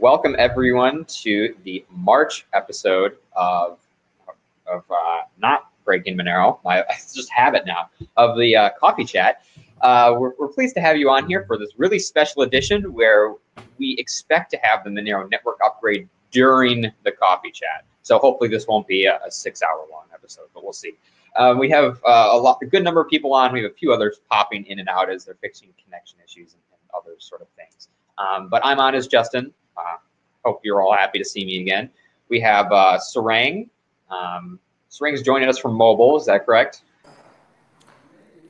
welcome everyone to the March episode of of uh, not breaking Monero. I, I just have it now of the uh, coffee chat. Uh, we're, we're pleased to have you on here for this really special edition where we expect to have the Monero network upgrade during the coffee chat. So hopefully this won't be a, a six-hour long episode, but we'll see. Um, we have uh, a lot, a good number of people on. We have a few others popping in and out as they're fixing connection issues and, and other sort of things. Um, but I'm on as Justin. Uh, hope you're all happy to see me again. We have uh, Sarang. Um, Sarang's joining us from mobile. Is that correct?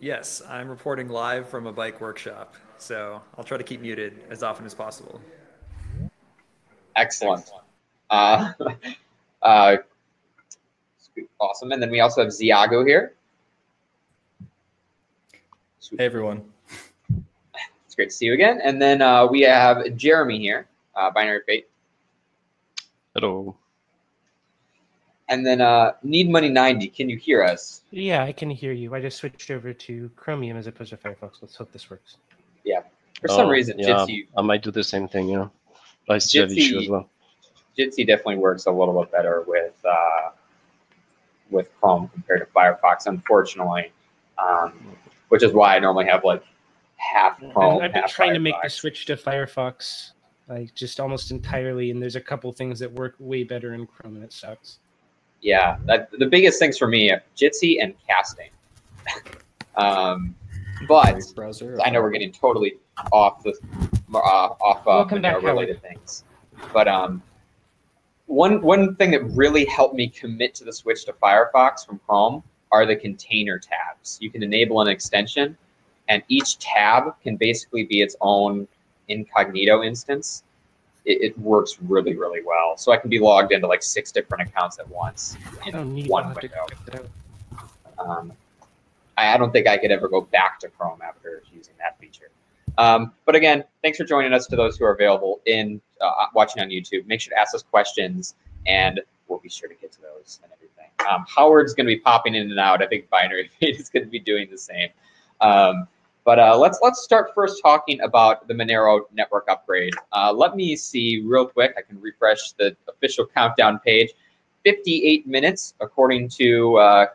Yes, I'm reporting live from a bike workshop, so I'll try to keep muted as often as possible. Excellent. Uh, uh, awesome. And then we also have Ziago here. Hey, everyone. It's great to see you again. And then uh, we have Jeremy here, uh, Binary Fate. Hello. And then uh, Need Money 90. Can you hear us? Yeah, I can hear you. I just switched over to Chromium as opposed to Firefox. Let's hope this works. Yeah. For some Oh, reason, yeah, Jitsi, I might do the same thing, you know. I still have Jitsi- issue as well. Jitsi definitely works a little bit better with uh, with Chrome compared to Firefox, unfortunately. Um, which is why I normally have like half Chrome. I've been half trying to make the switch to Firefox, like just almost entirely, and there's a couple things that work way better in Chrome, and it sucks. Yeah, that, the biggest things for me are Jitsi and casting. um, but browser. I know we're getting totally off the uh, off uh, Welcome back, Monero related things, but um, one one thing that really helped me commit to the switch to Firefox from Chrome are the container tabs. You can enable an extension, and each tab can basically be its own incognito instance. It, it works really really well. So I can be logged into like six different accounts at once in one I'll have to window. check that out. Um, I, I don't think I could ever go back to Chrome after using that feature. Um, but again, thanks for joining us to those who are available in uh, watching on YouTube. Make sure to ask us questions, and we'll be sure to get to those and everything. Um, Howard's going to be popping in and out. I think Binary Fate is going to be doing the same. Um, but uh, let's let's start first talking about the Monero network upgrade. Uh, let me see real quick. I can refresh the official countdown page. 58 minutes, according to uh,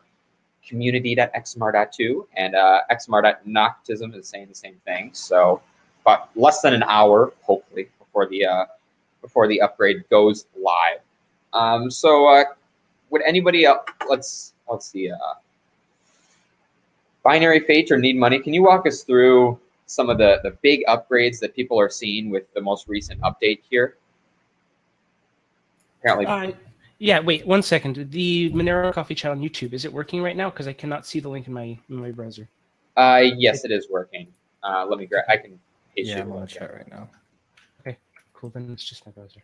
community.xmr.to and uh, xmr.noctism is saying the same thing. So, but less than an hour, hopefully, before the uh, before the upgrade goes live. Um, so, uh, would anybody else? Let's let's see. Binary Fate or Need Money? Can you walk us through some of the the big upgrades that people are seeing with the most recent update here? Apparently, Uh, yeah, wait one second. The Monero Coffee Chat on YouTube is it working right now? Because I cannot see the link in my in my browser. uh, yes, it is working. Uh, let me grab. I can. paste Yeah, you I'm on the link. chat right now. Okay, cool. Then it's just my browser.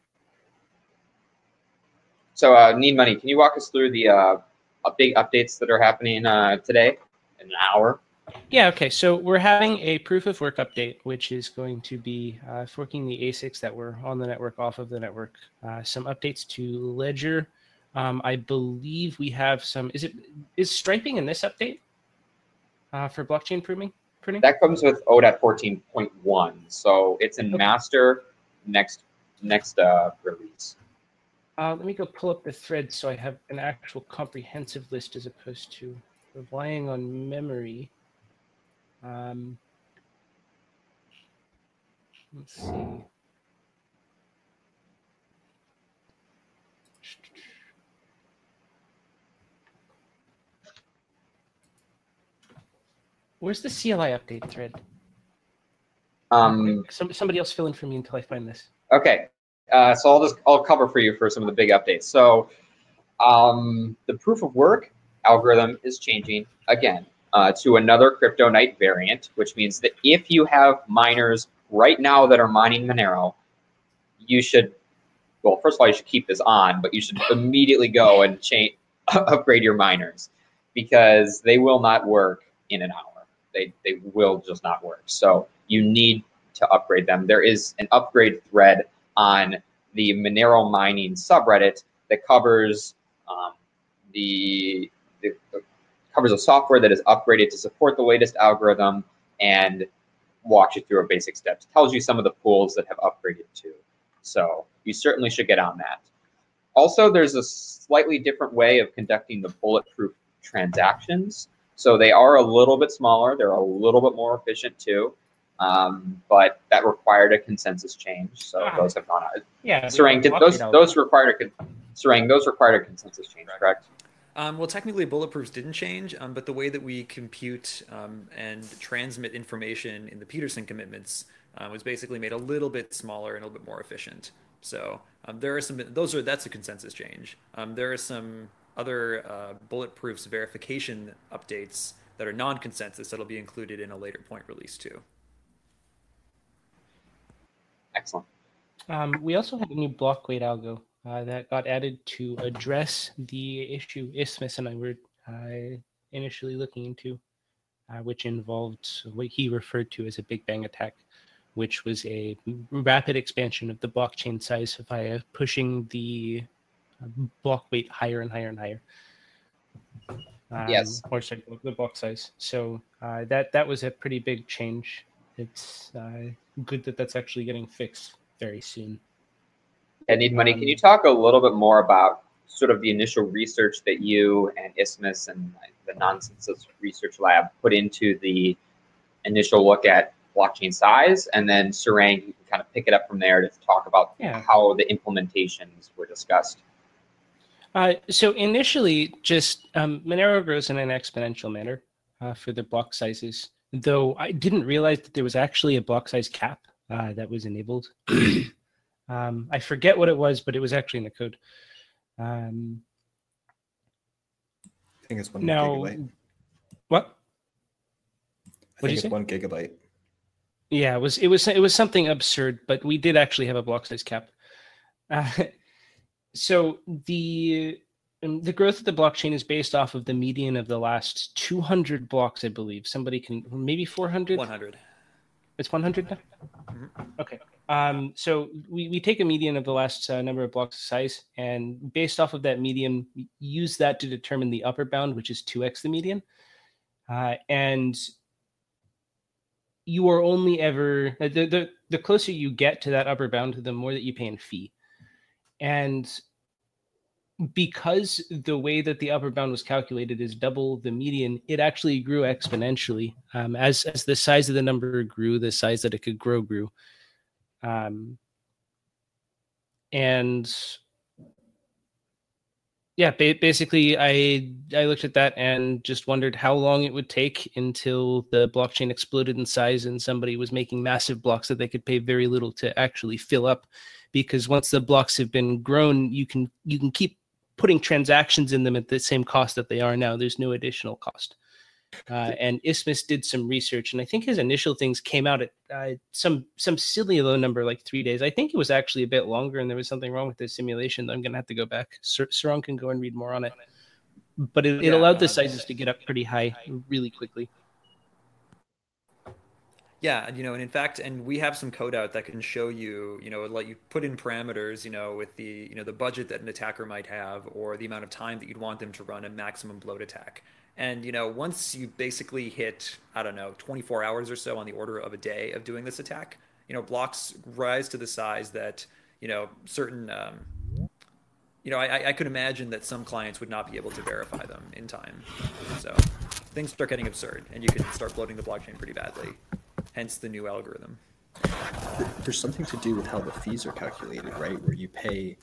So, uh, need money. Can you walk us through the uh, uh, big updates that are happening uh, today in an hour? Yeah, okay. So we're having a proof of work update, which is going to be uh, forking the ASICs that were on the network off of the network. Uh, some updates to Ledger. Um, I believe we have some. Is it is striping in this update uh, for blockchain pruning? Pruning. That comes with ODAT 14.1, so it's in Okay. master next next uh, release. Uh, let me go pull up the thread so I have an actual comprehensive list as opposed to relying on memory. Um, let's see. Where's the CLI update thread? Um, Some, somebody else fill in for me until I find this. Okay, uh, so I'll just I'll cover for you for some of the big updates. So, um, the proof of work algorithm is changing again uh, to another CryptoNight variant, which means that if you have miners right now that are mining Monero, you should well, first of all, you should keep this on, but you should immediately go and change upgrade your miners because they will not work in an hour. They they will just not work. So you need to upgrade them. There is an upgrade thread on the Monero mining subreddit that covers um, the, covers a software that is upgraded to support the latest algorithm and walks you through a basic steps. Tells you some of the pools that have upgraded too. So you certainly should get on that. Also, there's a slightly different way of conducting the bulletproof transactions. So they are a little bit smaller. They're a little bit more efficient too. Um, but that required a consensus change. So Ah. those have gone out. Yeah. Sarang, did those those required a con- Sarang, those required a consensus change, correct? Um, well, technically, bulletproofs didn't change, um, but the way that we compute um, and transmit information in the Pedersen commitments uh, was basically made a little bit smaller and a little bit more efficient. So um, there are some; those are that's a consensus change. Um, there are some other uh, bulletproofs verification updates that are non-consensus that'll be included in a later point release too. Excellent. Um, we also had a new block weight algo uh, that got added to address the issue Isthmus and I were uh, initially looking into, uh, which involved what he referred to as a Big Bang attack, which was a rapid expansion of the blockchain size via pushing the uh, block weight higher and higher and higher. Um, Yes. Or sorry, the block size. So uh, that that was a pretty big change. It's uh, good that that's actually getting fixed very soon. And need money. Can Um, you talk a little bit more about sort of the initial research that you and Isthmus and the Noncesense Research Lab put into the initial look at blockchain size, and then Sarang, you can kind of pick it up from there to talk about Yeah. how the implementations were discussed. Uh, so initially, just um, Monero grows in an exponential manner uh, for the block sizes. Though I didn't realize that there was actually a block size cap uh, that was enabled. um, I forget what it was, but it was actually in the code. Um, I think it's one now, gigabyte. what? I what'd think you it's say? one gigabyte. Yeah, it was it was it was something absurd, but we did actually have a block size cap. Uh, so the um, the growth of the blockchain is based off of the median of the last 200 blocks, I believe. Somebody can maybe 400. 100. It's 100 now. Mhm. Okay. Um, so we, we take a median of the last uh, number of blocks of size, and based off of that median, use that to determine the upper bound, which is 2x the median. Uh, and you are only ever the, the the closer you get to that upper bound, the more that you pay in fee. And because the way that the upper bound was calculated is double the median, it actually grew exponentially. Um, as as the size of the number grew, the size that it could grow grew. Um, and yeah, ba- basically, I I looked at that and just wondered how long it would take until the blockchain exploded in size and somebody was making massive blocks that they could pay very little to actually fill up. Because once the blocks have been grown, you can you can keep putting transactions in them at the same cost that they are now. There's no additional cost. Uh, and Isthmus did some research, and I think his initial things came out at uh, some some silly low number, like three days. I think it was actually a bit longer, and there was something wrong with the simulation. I'm going to have to go back. Sir, Sarang can go and read more on it. But it, it allowed the sizes to get up pretty high really quickly. Yeah, you know, and in fact, and we have some code out that can show you, you know, let you put in parameters, you know, with the, you know, the budget that an attacker might have or the amount of time that you'd want them to run a maximum bloat attack. And, you know, once you basically hit, I don't know, 24 hours or so on the order of a day of doing this attack, you know, blocks rise to the size that, you know, certain, um, you know, I, I could imagine that some clients would not be able to verify them in time. So things start getting absurd and you can start bloating the blockchain pretty badly. Hence the new algorithm. There's something to do with how the fees are calculated, right? Where you pay,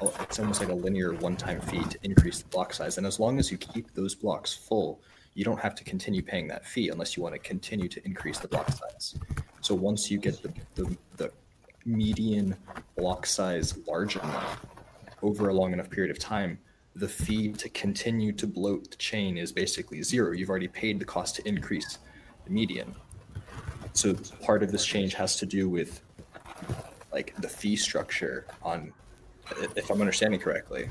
it's almost like a linear one-time fee to increase the block size, and as long as you keep those blocks full, you don't have to continue paying that fee unless you want to continue to increase the block size. So once you get the the, the median block size large enough over a long enough period of time, the fee to continue to bloat the chain is basically zero. You've already paid the cost to increase the median. So part of this change has to do with like the fee structure on, if I'm understanding correctly.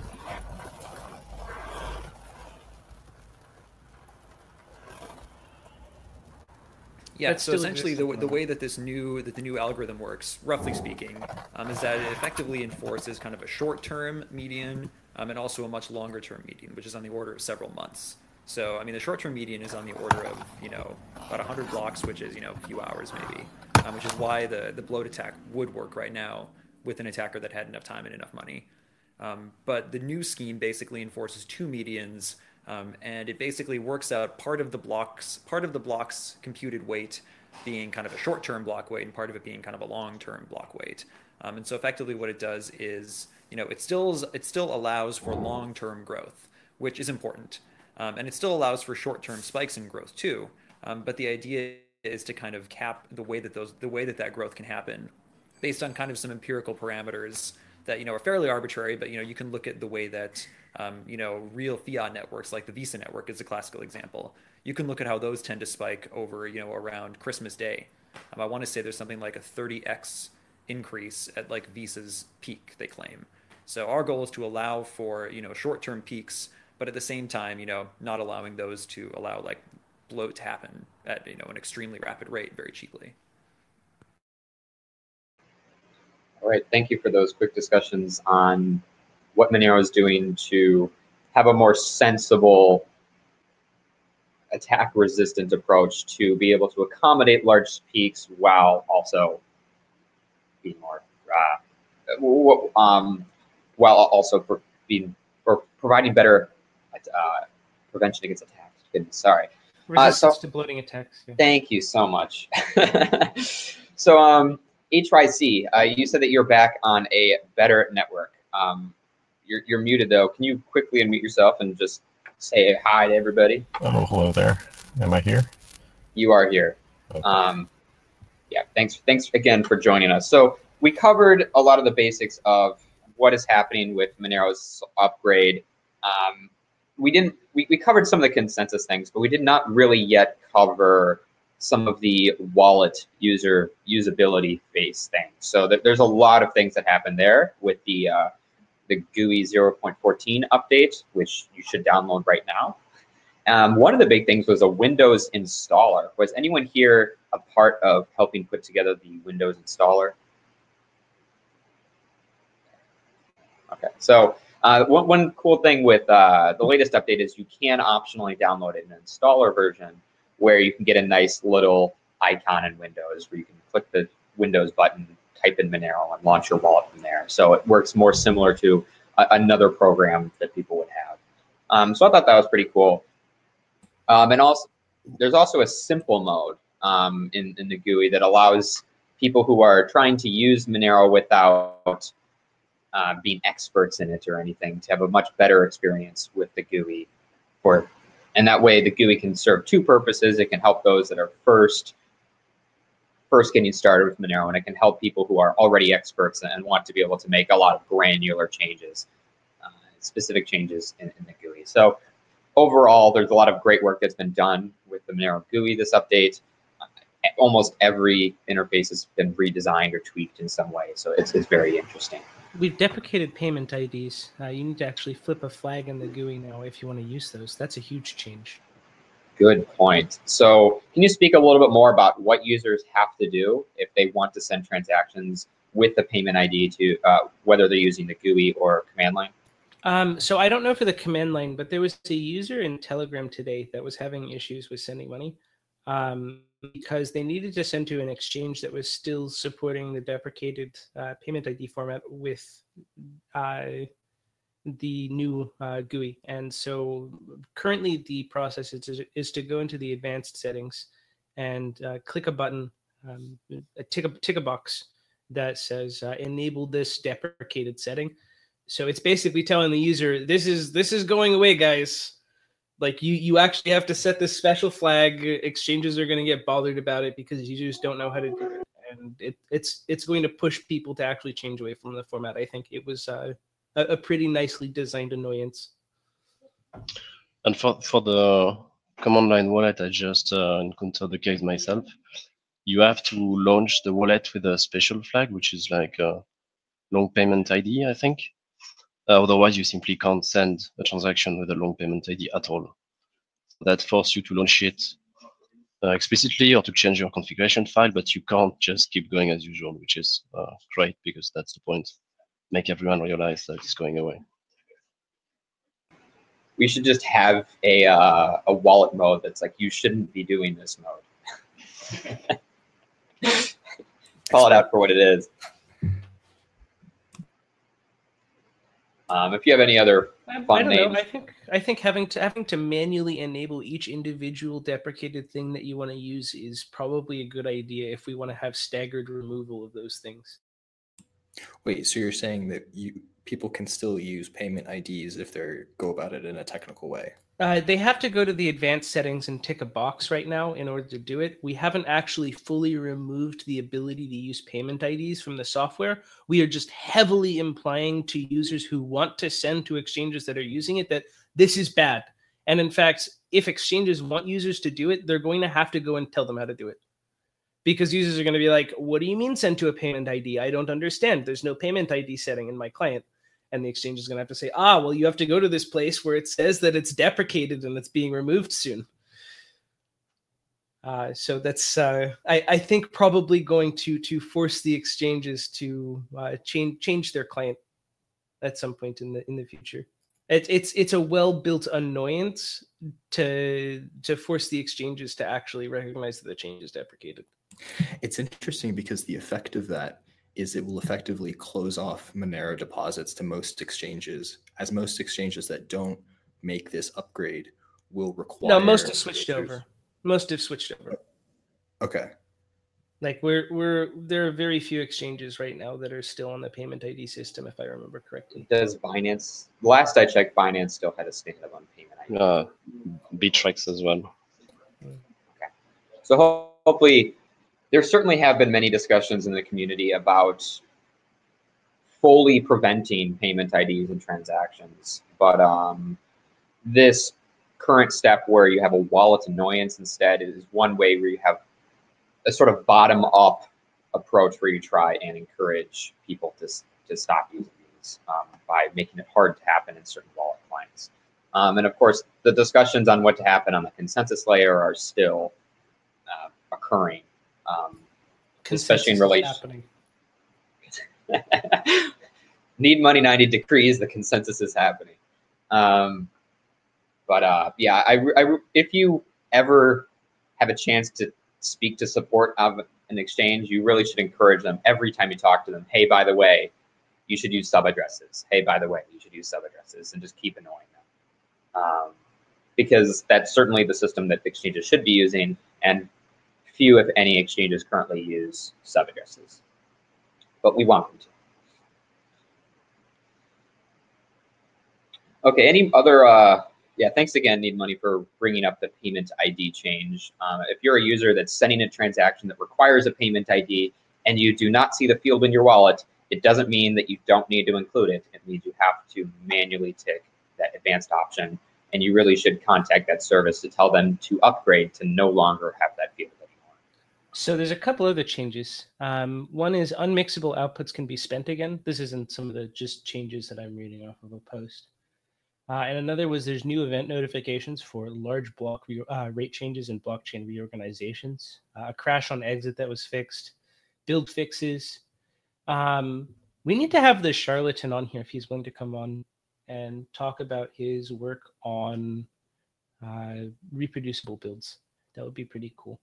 Yeah, That so essentially the, the way that this new that the new algorithm works, roughly speaking, um, is that it effectively enforces kind of a short-term median um, and also a much longer-term median, which is on the order of several months. So I mean, the short-term median is on the order of you know about 100 blocks, which is you know a few hours maybe, um, which is why the the bloat attack would work right now. with an attacker that had enough time and enough money. Um, but the new scheme basically enforces two medians, um, and it basically works out part of the blocks part of the block's computed weight being kind of a short-term block weight and part of it being kind of a long-term block weight. Um, and so effectively, what it does is, you know, it still it still allows for long-term growth, which is important, um, and it still allows for short-term spikes in growth too. Um, but the idea is to kind of cap the way that those the way that that growth can happen, based on kind of some empirical parameters that you know are fairly arbitrary. But you know, you can look at the way that um, you know real fiat networks like the Visa network is a classical example. You can look at how those tend to spike over you know around Christmas Day. Um, I want to say there's something like a 30x increase at like Visa's peak, they claim. So our goal is to allow for, you know, short-term peaks, but at the same time, you know, not allowing those to allow like bloat to happen at, you know, an extremely rapid rate very cheaply. All right, thank you for those quick discussions on what Monero is doing to have a more sensible attack resistant approach to be able to accommodate large peaks while also being more uh, um, while also for being or providing better uh, prevention against attacks. Goodness, sorry. Resistance uh, so, to bloating attacks. Yeah. Thank you so much. so, um, HYC, uh, you said that you're back on a better network. Um, you're, you're muted though. Can you quickly unmute yourself and just say hi to everybody? Oh, hello there. Am I here? You are here. Okay. Um, yeah, thanks. Thanks again for joining us. So we covered a lot of the basics of what is happening with Monero's upgrade. Um, we didn't. We, we covered some of the consensus things, but we did not really yet cover some of the wallet user usability based things. So that there's a lot of things that happen there with the uh, the GUI 0.14 update, which you should download right now. Um, one of the big things was a Windows installer. Was anyone here a part of helping put together the Windows installer? Okay, so uh, one, one cool thing with uh, the latest update is you can optionally download an installer version where you can get a nice little icon in Windows where you can click the Windows button, type in Monero, and launch your wallet from there. So it works more similar to a, another program that people would have. Um, so I thought that was pretty cool. Um, and also, there's also a simple mode um, in, in the GUI that allows people who are trying to use Monero without uh, being experts in it or anything to have a much better experience with the GUI. For, and that way, the GUI can serve two purposes. It can help those that are first first getting started with Monero, and it can help people who are already experts and want to be able to make a lot of granular changes, uh, specific changes in, in the GUI. So overall, there's a lot of great work that's been done with the Monero GUI this update. Uh, almost every interface has been redesigned or tweaked in some way, so it's, it's very interesting. We've deprecated payment IDs. Uh, you need to actually flip a flag in the GUI now if you want to use those. That's a huge change. Good point. So, can you speak a little bit more about what users have to do if they want to send transactions with the payment ID to uh, whether they're using the GUI or command line? Um, so I don't know for the command line, but there was a user in Telegram today that was having issues with sending money um, because they needed to send to an exchange that was still supporting the deprecated uh, payment ID format with uh, the new uh, GUI. And so currently the process is is to go into the advanced settings and uh, click a button, um, tick, a, tick a box that says uh, enable this deprecated setting so it's basically telling the user this is this is going away guys like you you actually have to set this special flag. Exchanges are going to get bothered about it because users don't know how to do it. And it, it's it's going to push people to actually change away from the format. I think it was uh, a, a pretty nicely designed annoyance. And for for the command line wallet i just uh, encountered the case myself. You have to launch the wallet with a special flag which is like a long payment id i think otherwise, you simply can't send a transaction with a long payment ID at all. That forces you to launch it uh, explicitly or to change your configuration file, but you can't just keep going as usual, which is uh, great because that's the point. Make everyone realize that it's going away. We should just have a uh, a wallet mode that's like you shouldn't be doing this mode. Call it out for what it is. Um, if you have any other I, fun I don't names, know. I think I think having to having to manually enable each individual deprecated thing that you want to use is probably a good idea if we want to have staggered removal of those things. Wait, so you're saying that you people can still use payment IDs if they go about it in a technical way? Uh, they have to go to the advanced settings and tick a box right now in order to do it. We haven't actually fully removed the ability to use payment IDs from the software. We are just heavily implying to users who want to send to exchanges that are using it that this is bad. And in fact, if exchanges want users to do it, they're going to have to go and tell them how to do it. Because users are going to be like, what do you mean send to a payment ID? I don't understand. There's no payment ID setting in my client and the exchange is going to have to say, ah, well, you have to go to this place where it says that it's deprecated and it's being removed soon. Uh, so that's uh, I, I, think probably going to to force the exchanges to uh, change change their client at some point in the in the future. It, it's it's a well built annoyance to to force the exchanges to actually recognize that the change is deprecated. It's interesting because the effect of that is it will effectively close off Monero deposits to most exchanges, as most exchanges that don't make this upgrade will require. No, most have switched over. Most have switched over. Okay. Like we're we're there are very few exchanges right now that are still on the payment ID system, if I remember correctly. Does Binance? Last I checked, Binance still had a stand up on payment ID. Uh, Bittrex as well. Okay. So hopefully there certainly have been many discussions in the community about fully preventing payment IDs and transactions. But um, this current step where you have a wallet annoyance instead is one way where you have a sort of bottom up approach where you try and encourage people to, to stop using these um, by making it hard to happen in certain wallet clients. Um, and of course, the discussions on what to happen on the consensus layer are still uh, occurring um, especially in relation. Need money 90 decrees. the consensus is happening. Um, but uh, yeah, I, I, if you ever have a chance to speak to support of an exchange, you really should encourage them every time you talk to them. Hey, by the way, you should use sub addresses. Hey, by the way, you should use sub addresses, and just keep annoying them. Um, because that's certainly the system that exchanges should be using, and few, if any, exchanges currently use sub addresses, but we want them to. Okay, any other, uh, yeah, thanks again, Need Money, for bringing up the payment ID change. Um, if you're a user that's sending a transaction that requires a payment ID and you do not see the field in your wallet, it doesn't mean that you don't need to include it. It means you have to manually tick that advanced option, and you really should contact that service to tell them to upgrade to no longer have that field. So there's a couple other changes. Um, one is unmixable outputs can be spent again. This isn't some of the just changes that I'm reading off of a post. Uh, and another was there's new event notifications for large block re- uh, rate changes and blockchain reorganizations. Uh, a crash on exit that was fixed, build fixes. Um, we need to have the charlatan on here if he's willing to come on and talk about his work on uh, reproducible builds. That would be pretty cool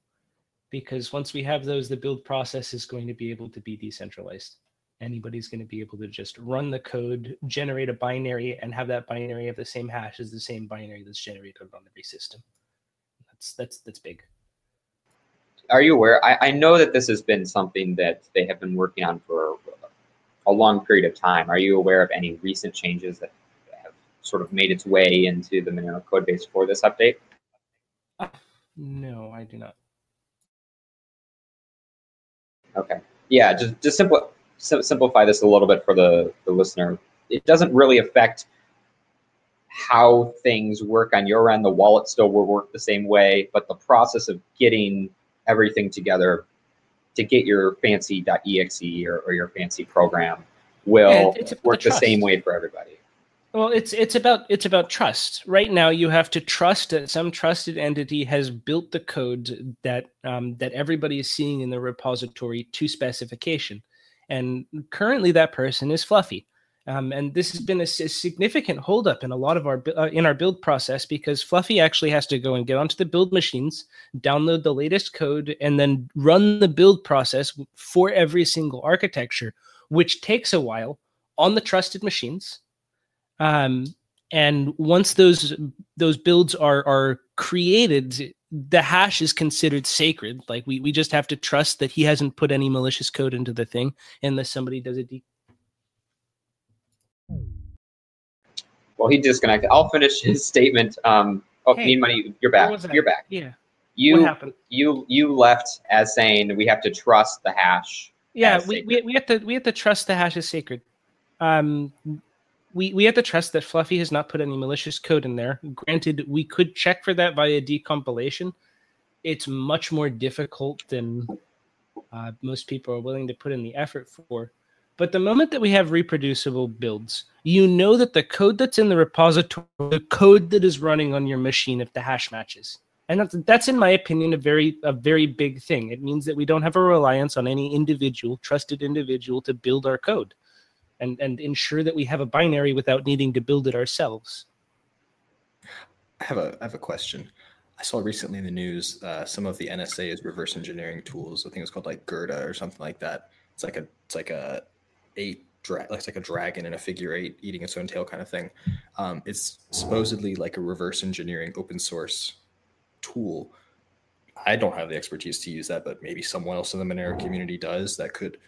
because once we have those, the build process is going to be able to be decentralized. Anybody's going to be able to just run the code, generate a binary, and have that binary have the same hash as the same binary that's generated on every system. That's that's that's big. Are you aware? I, I know that this has been something that they have been working on for a long period of time. Are you aware of any recent changes that have sort of made its way into the Monero code base for this update? Uh, no, I do not. Okay. Yeah, just just simple, simplify this a little bit for the, the listener. It doesn't really affect how things work on your end. The wallet still will work the same way, but the process of getting everything together to get your fancy.exe or, or your fancy program will yeah, work the same way for everybody. Well, it's it's about it's about trust. Right now, you have to trust that some trusted entity has built the code that um, that everybody is seeing in the repository to specification, and currently that person is Fluffy. Um, and this has been a, a, significant holdup in a lot of our uh, in our build process because Fluffy actually has to go and get onto the build machines, download the latest code, and then run the build process for every single architecture, which takes a while on the trusted machines Um, and once those those builds are are created, the hash is considered sacred. Like we we just have to trust that he hasn't put any malicious code into the thing unless somebody does a de- Well, he disconnected. I'll finish his statement. Um, oh, Hey, Need Money, you're back. You're back. Yeah. what You happened? you you left as saying we have to trust the hash. Yeah, we, we we have to we have to trust the hash is sacred. Um, we we have to trust that Fluffy has not put any malicious code in there. Granted, we could check for that via decompilation. It's much more difficult than uh, most people are willing to put in the effort for. But the moment that we have reproducible builds, you know that the code that's in the repository, the code that is running on your machine, if the hash matches, and that's, that's in my opinion a very a very big thing. It means that we don't have a reliance on any individual, trusted individual, to build our code, and and ensure that we have a binary without needing to build it ourselves. I have a I have a question. I saw recently in the news uh, some of the NSA's reverse engineering tools. I think it's called like Ghidra or something like that. It's like a it's like a eight dra- it's like a dragon and a figure eight eating its own tail kind of thing. Um, it's supposedly like a reverse engineering open source tool. I don't have the expertise to use that, but maybe someone else in the Monero community does that could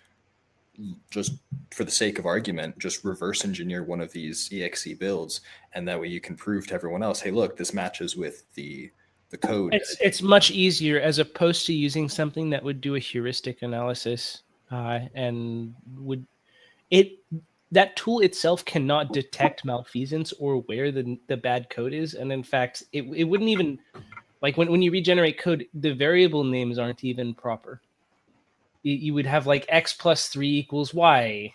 just for the sake of argument, just reverse engineer one of these exe builds, and that way you can prove to everyone else, hey, look, this matches with the the code. It's it's much easier as opposed to using something that would do a heuristic analysis uh, and would it that tool itself cannot detect malfeasance or where the the bad code is, and in fact, it it wouldn't even like when when you regenerate code, the variable names aren't even proper. You, would have like x plus three equals y.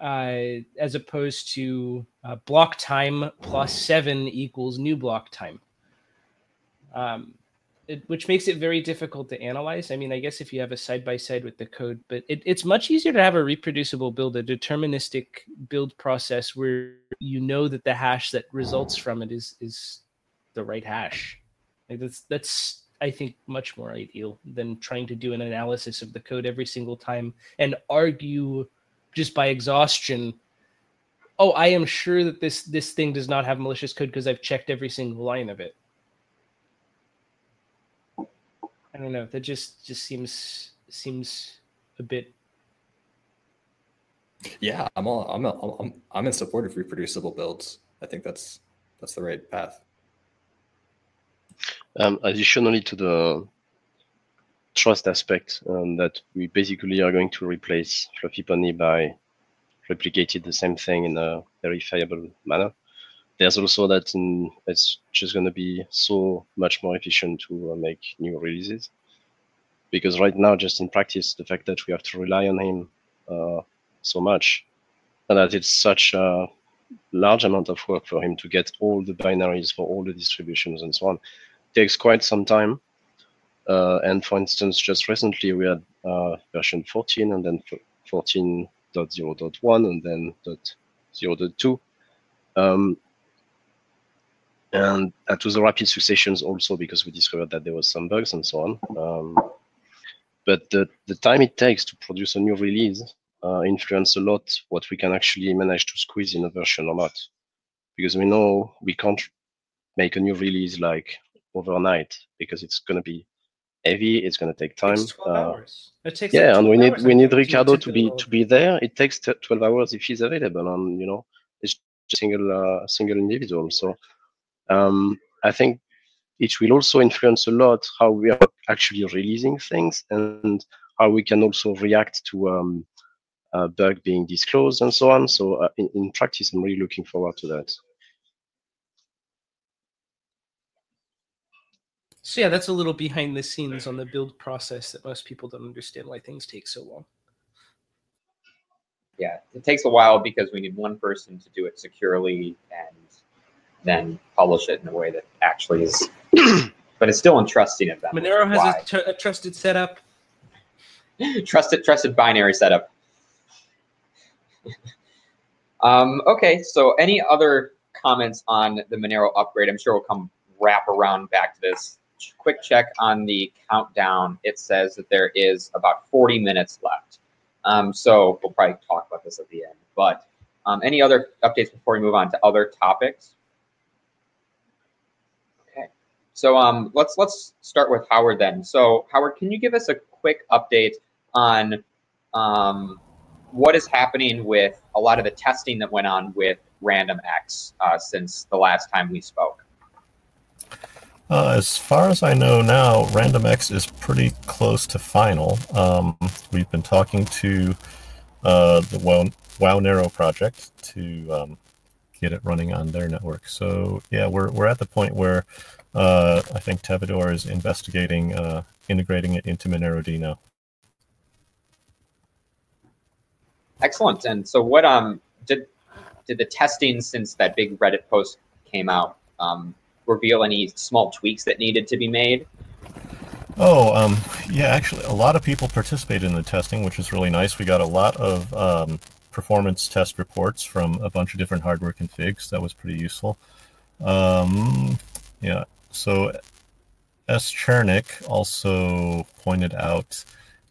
Uh, as opposed to uh, block time plus seven equals new block time um, it, which makes it very difficult to analyze. I mean, I guess if you have a side by side with the code, but it, it's much easier to have a reproducible build, a deterministic build process where you know that the hash that results from it is is the right hash. Like that's that's I think much more ideal than trying to do an analysis of the code every single time and argue just by exhaustion. Oh, I am sure that this this thing does not have malicious code because I've checked every single line of it. I don't know. That just just seems seems a bit. yeah, I'm all I'm I'm I'm in support of reproducible builds. I think that's that's the right path. Um, additionally to the trust aspect, um, that we basically are going to replace Fluffy Pony by replicated the same thing in a verifiable manner. There's also that in, it's just going to be so much more efficient to uh, make new releases. Because right now, just in practice, the fact that we have to rely on him uh, so much, and that it's such a large amount of work for him to get all the binaries for all the distributions and so on, takes quite some time. Uh, and for instance, just recently we had uh, version 14 and then 14.0.1 and then .0.2. Um, and that was a rapid successions also because we discovered that there was some bugs and so on. Um, but the, the time it takes to produce a new release uh, influence a lot what we can actually manage to squeeze in a version or not. Because we know we can't make a new release like overnight because it's going to be heavy. It's going to take time. Takes 12 Uh, hours. It takes yeah, like and we 12 need we need Riccardo to be to be there. It takes twelve hours if he's available, and you know it's a single uh, single individual. So um, I think it will also influence a lot how we are actually releasing things and how we can also react to um, a bug being disclosed and so on. So uh, in, in practice, I'm really looking forward to that. So yeah, that's a little behind the scenes on the build process that most people don't understand why things take so long. Yeah, it takes a while because we need one person to do it securely and then publish it in a way that actually is. but it's still entrusting of them. Monero has a, tr- a trusted setup. trusted trusted binary setup. um, okay, so any other comments on the Monero upgrade? I'm sure we'll come wrap around back to this. Quick check on the countdown. It says that there is about 40 minutes left. Um, so we'll probably talk about this at the end. But Um, any other updates before we move on to other topics? Okay, so um, let's let's start with Howard then. So Howard, can you give us a quick update on um, what is happening with a lot of the testing that went on with RandomX uh, since the last time we spoke? Uh, as far as I know now, RandomX is pretty close to final. Um, we've been talking to uh, the Wownero project to um, get it running on their network. So yeah, we're we're at the point where uh, I think Tevador is investigating uh, integrating it into Monero now. Excellent. And so, what um did did the testing since that big Reddit post came out um, reveal any small tweaks that needed to be made? Oh, um, yeah, actually, a lot of people participated in the testing, which is really nice. We got a lot of um, performance test reports from a bunch of different hardware configs. That was pretty useful. Um, yeah, so SChernykh also pointed out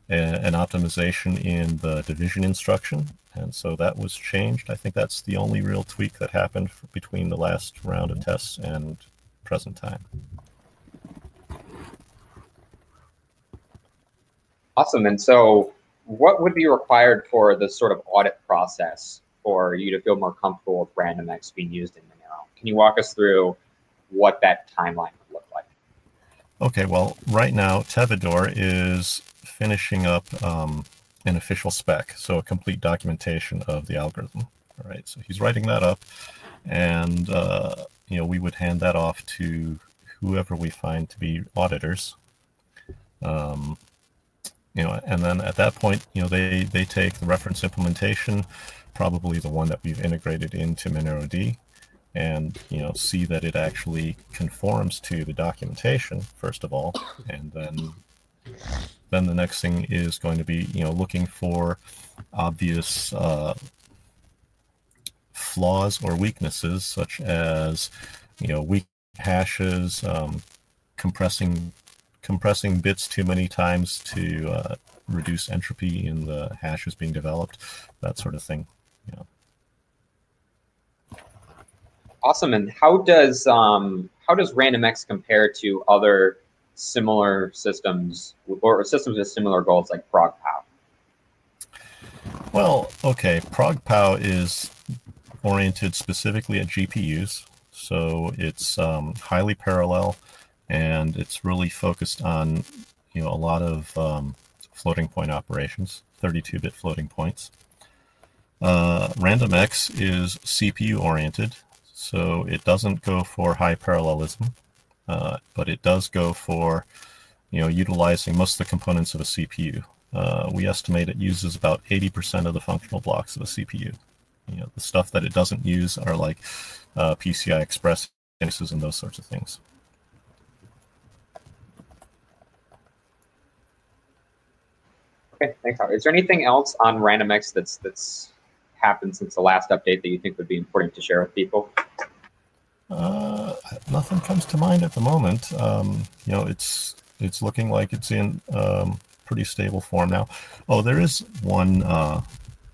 a, an optimization in the division instruction, and so that was changed. I think that's the only real tweak that happened between the last round of tests and present time. Awesome. And so, what would be required for the sort of audit process for you to feel more comfortable with RandomX being used in Monero? Can you walk us through what that timeline would look like? Okay, well, right now, Tevador is finishing up um, an official spec, so a complete documentation of the algorithm. All right, so he's writing that up, and uh, you know we would hand that off to whoever we find to be auditors. Um, you know, and then at that point, you know, they they take the reference implementation, probably the one that we've integrated into monerod, and you know, see that it actually conforms to the documentation first of all, and then then the next thing is going to be you know looking for obvious uh, flaws or weaknesses, such as you know weak hashes, um, compressing compressing bits too many times to uh, reduce entropy in the hashes being developed, that sort of thing. Yeah. Awesome. And how does um, how does RandomX compare to other similar systems or systems with similar goals like ProgPow? Well, okay, ProgPow is oriented specifically at GPUs, so it's um, highly parallel and it's really focused on you know a lot of um, floating point operations, 32-bit floating points. Uh, RandomX is CPU oriented, so it doesn't go for high parallelism, uh, but it does go for you know utilizing most of the components of a CPU. Uh, we estimate it uses about 80% of the functional blocks of a CPU. You know, the stuff that it doesn't use are like uh, PCI Express interfaces and those sorts of things. Okay, thanks, Howard. Is there anything else on RandomX that's that's happened since the last update that you think would be important to share with people? Uh, nothing comes to mind at the moment. Um, you know, it's it's looking like it's in um, pretty stable form now. Oh, there is one uh,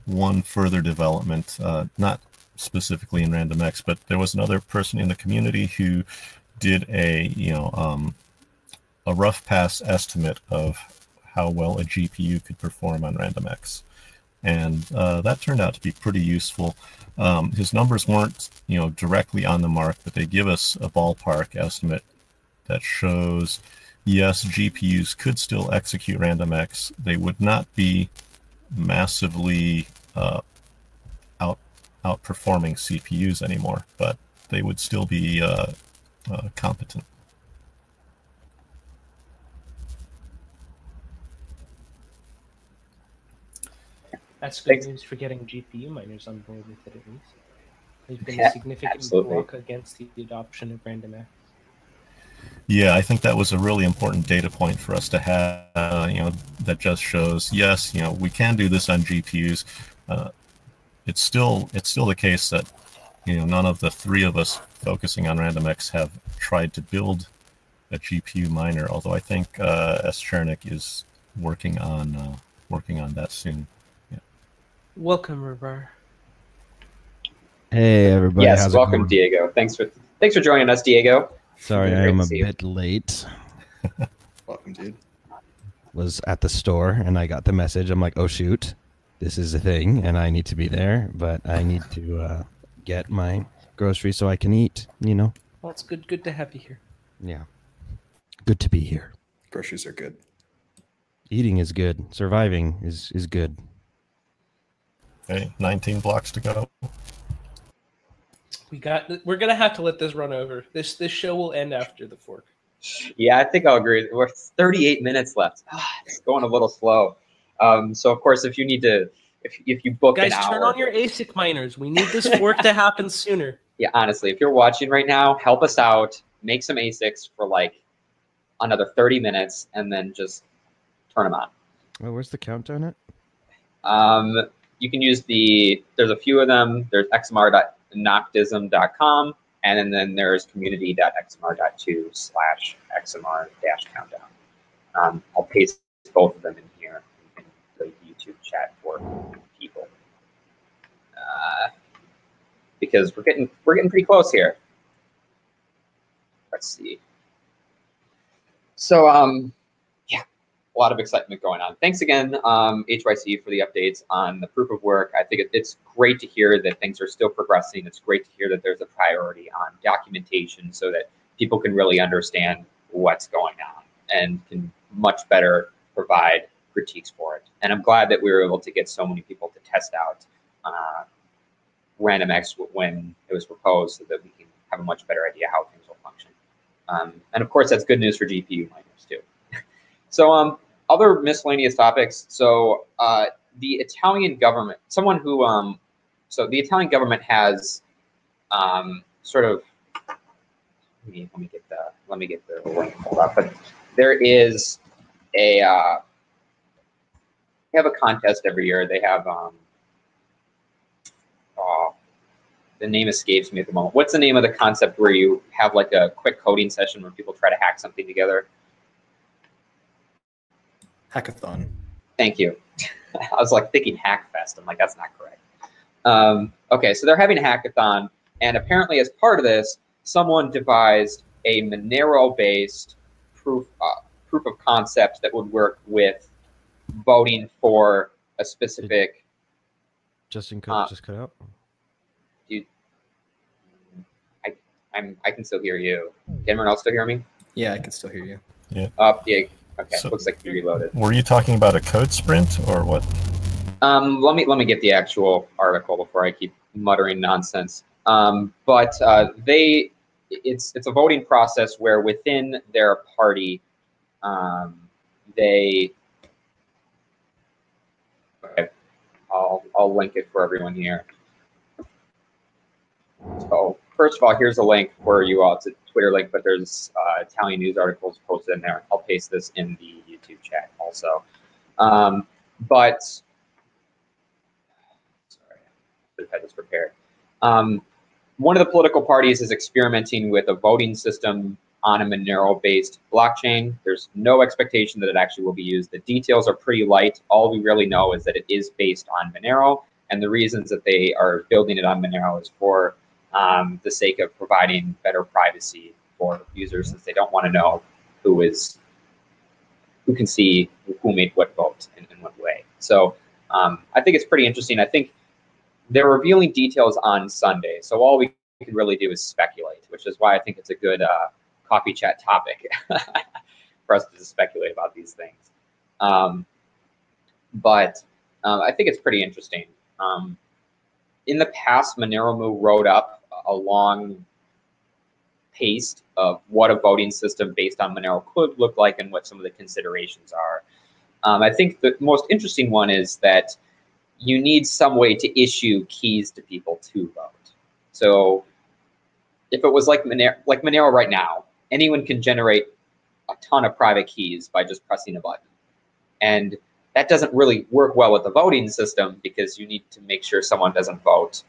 one further development, uh, not specifically in RandomX, but there was another person in the community who did a you know um, a rough pass estimate of how well a GPU could perform on RandomX. And uh, that turned out to be pretty useful. Um, his numbers weren't, you know, directly on the mark, but they give us a ballpark estimate that shows, yes, GPUs could still execute RandomX. They would not be massively uh, out outperforming CPUs anymore, but they would still be uh, uh competent. That's good Thanks. news for getting GPU miners on board with it at least. There's been yeah, a significant absolutely. block against the adoption of RandomX. Yeah, I think that was a really important data point for us to have. Uh, you know, that just shows yes, you know, we can do this on GPUs. Uh, it's still it's still the case that you know none of the three of us focusing on RandomX have tried to build a GPU miner. Although I think uh, SChernykh is working on uh, working on that soon. Welcome, River. Hey everybody. yes, how's welcome. Diego. Thanks for thanks for joining us, Diego. Sorry, I am a see you. bit late. Welcome, dude. Was at the store and I got the message. I'm like, oh shoot, this is a thing, and I need to be there, but I need to uh, get my groceries so I can eat. You know. Well, it's good. Good to have you here. Yeah. Good to be here. Groceries are good. Eating is good. Surviving is is good. Okay, 19 blocks to go. We got. We're gonna have to let this run over. This this show will end after the fork. Yeah, I think I'll agree. We're 38 minutes left. It's going a little slow. Um, so of course, if you need to, if if you book Guys, an hour, turn on your ASIC miners. We need this fork to happen sooner. yeah, honestly, if you're watching right now, help us out. Make some ASICs for like another 30 minutes, and then just turn them on. Oh, where's the countdown at? Um, you can use the. There's a few of them. There's xmr.noctism.com, and then, there's community.xmr.to slash xmr dash countdown. Um, I'll paste both of them in here in the YouTube chat for people. Uh, because we're getting we're getting pretty close here. Let's see. So um, a lot of excitement going on. Thanks again, um, HYC, for the updates on the proof of work. I think it, it's great to hear that things are still progressing. It's great to hear that there's a priority on documentation so that people can really understand what's going on and can much better provide critiques for it. And I'm glad that we were able to get so many people to test out uh, RandomX when it was proposed so that we can have a much better idea how things will function. Um, and of course, that's good news for GPU miners too. so, um, other miscellaneous topics. So, uh, the Italian government, someone who, um, so the Italian government has um, sort of. Let me, let me get the let me get the link pulled up. But there is a uh, they have a contest every year. They have um, oh, the name escapes me at the moment. What's the name of the concept where you have like a quick coding session where people try to hack something together? Hackathon. Thank you. I was like thinking Hackfest. I'm like, that's not correct. Um, okay, so they're having a hackathon, and apparently, as part of this, someone devised a Monero-based proof uh, proof of concept that would work with voting for a specific. Justin cut Uh, just cut out. I I'm I can still hear you. Can everyone else still hear me? Yeah, I can still hear you. Yeah. Up, yeah. Okay, So- looks like you reloaded. Were you talking about a code sprint or what? Um, let me let me get the actual article before I keep muttering nonsense. Um, but uh, they, it's it's a voting process where within their party, um, they. Okay, I'll I'll link it for everyone here. So first of all, here's a link for you all. A Twitter link, but there's uh, Italian news articles posted in there. I'll paste this in the YouTube chat also. Um, but sorry, I had this prepared. Um, one of the political parties is experimenting with a voting system on a Monero-based blockchain. There's no expectation that it actually will be used. The details are pretty light. All we really know is that it is based on Monero, and the reasons that they are building it on Monero is for um, the sake of providing better privacy for users, since they don't want to know who is who can see who made what vote and in what way. So um, I think it's pretty interesting. I think they're revealing details on Sunday, so all we can really do is speculate, which is why I think it's a good uh, coffee chat topic for us to speculate about these things. Um, but um, I think it's pretty interesting. Um, in the past, Monero wrote up a long paste of what a voting system based on Monero could look like and what some of the considerations are. Um, I think the most interesting one is that you need some way to issue keys to people to vote. So if it was like Monero, like Monero right now, anyone can generate a ton of private keys by just pressing a button. And that doesn't really work well with the voting system because you need to make sure someone doesn't vote,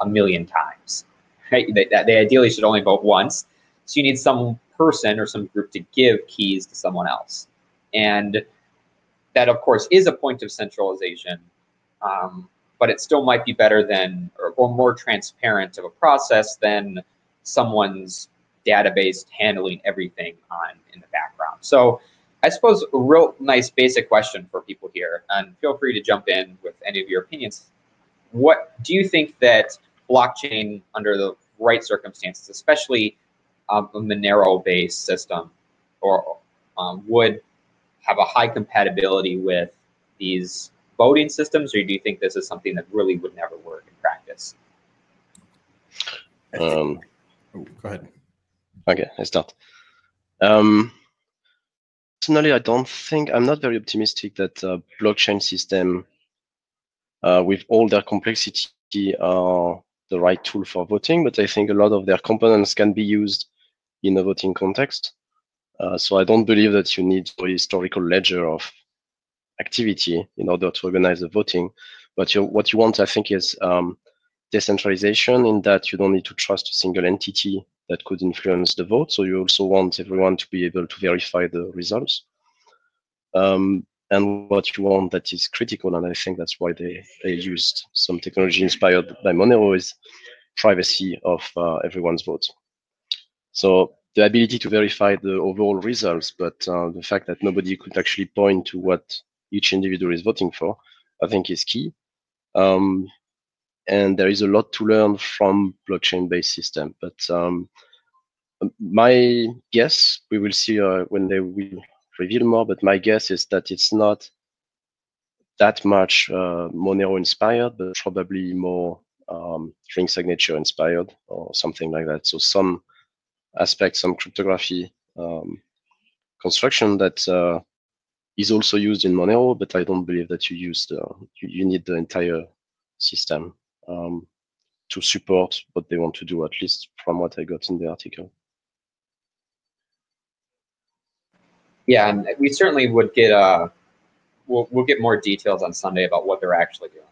a million times. Right? They, they ideally should only vote once. So you need some person or some group to give keys to someone else. And that, of course, is a point of centralization. Um, but it still might be better than or, or more transparent of a process than someone's database handling everything on in the background. So I suppose a real nice basic question for people here, and feel free to jump in with any of your opinions. What do you think that blockchain under the right circumstances, especially um, a Monero-based system, or um, would have a high compatibility with these voting systems, or do you think this is something that really would never work in practice? Um, Oh, go ahead. Okay, I start. Um, personally, I don't think I'm not very optimistic that uh, blockchain system, uh, with all their complexity, are the right tool for voting. But I think a lot of their components can be used in a voting context. Uh, so I don't believe that you need a historical ledger of activity in order to organize the voting. But you, what you want, I think, is um, decentralization in that you don't need to trust a single entity that could influence the vote. So you also want everyone to be able to verify the results. Um, and what you want that is critical, and I think that's why they, they used some technology inspired by Monero is privacy of uh, everyone's vote. So the ability to verify the overall results, but uh, the fact that nobody could actually point to what each individual is voting for, I think is key. Um, and there is a lot to learn from blockchain-based system. But um, my guess, we will see uh, when they will reveal more. But my guess is that it's not that much uh, Monero inspired, but probably more um, ring signature inspired or something like that. So some aspects, some cryptography um, construction that uh, is also used in Monero, but I don't believe that you use the you, you need the entire system um, to support what they want to do, at least from what I got in the article. Yeah, and we certainly would get uh, we'll we'll get more details on Sunday about what they're actually doing.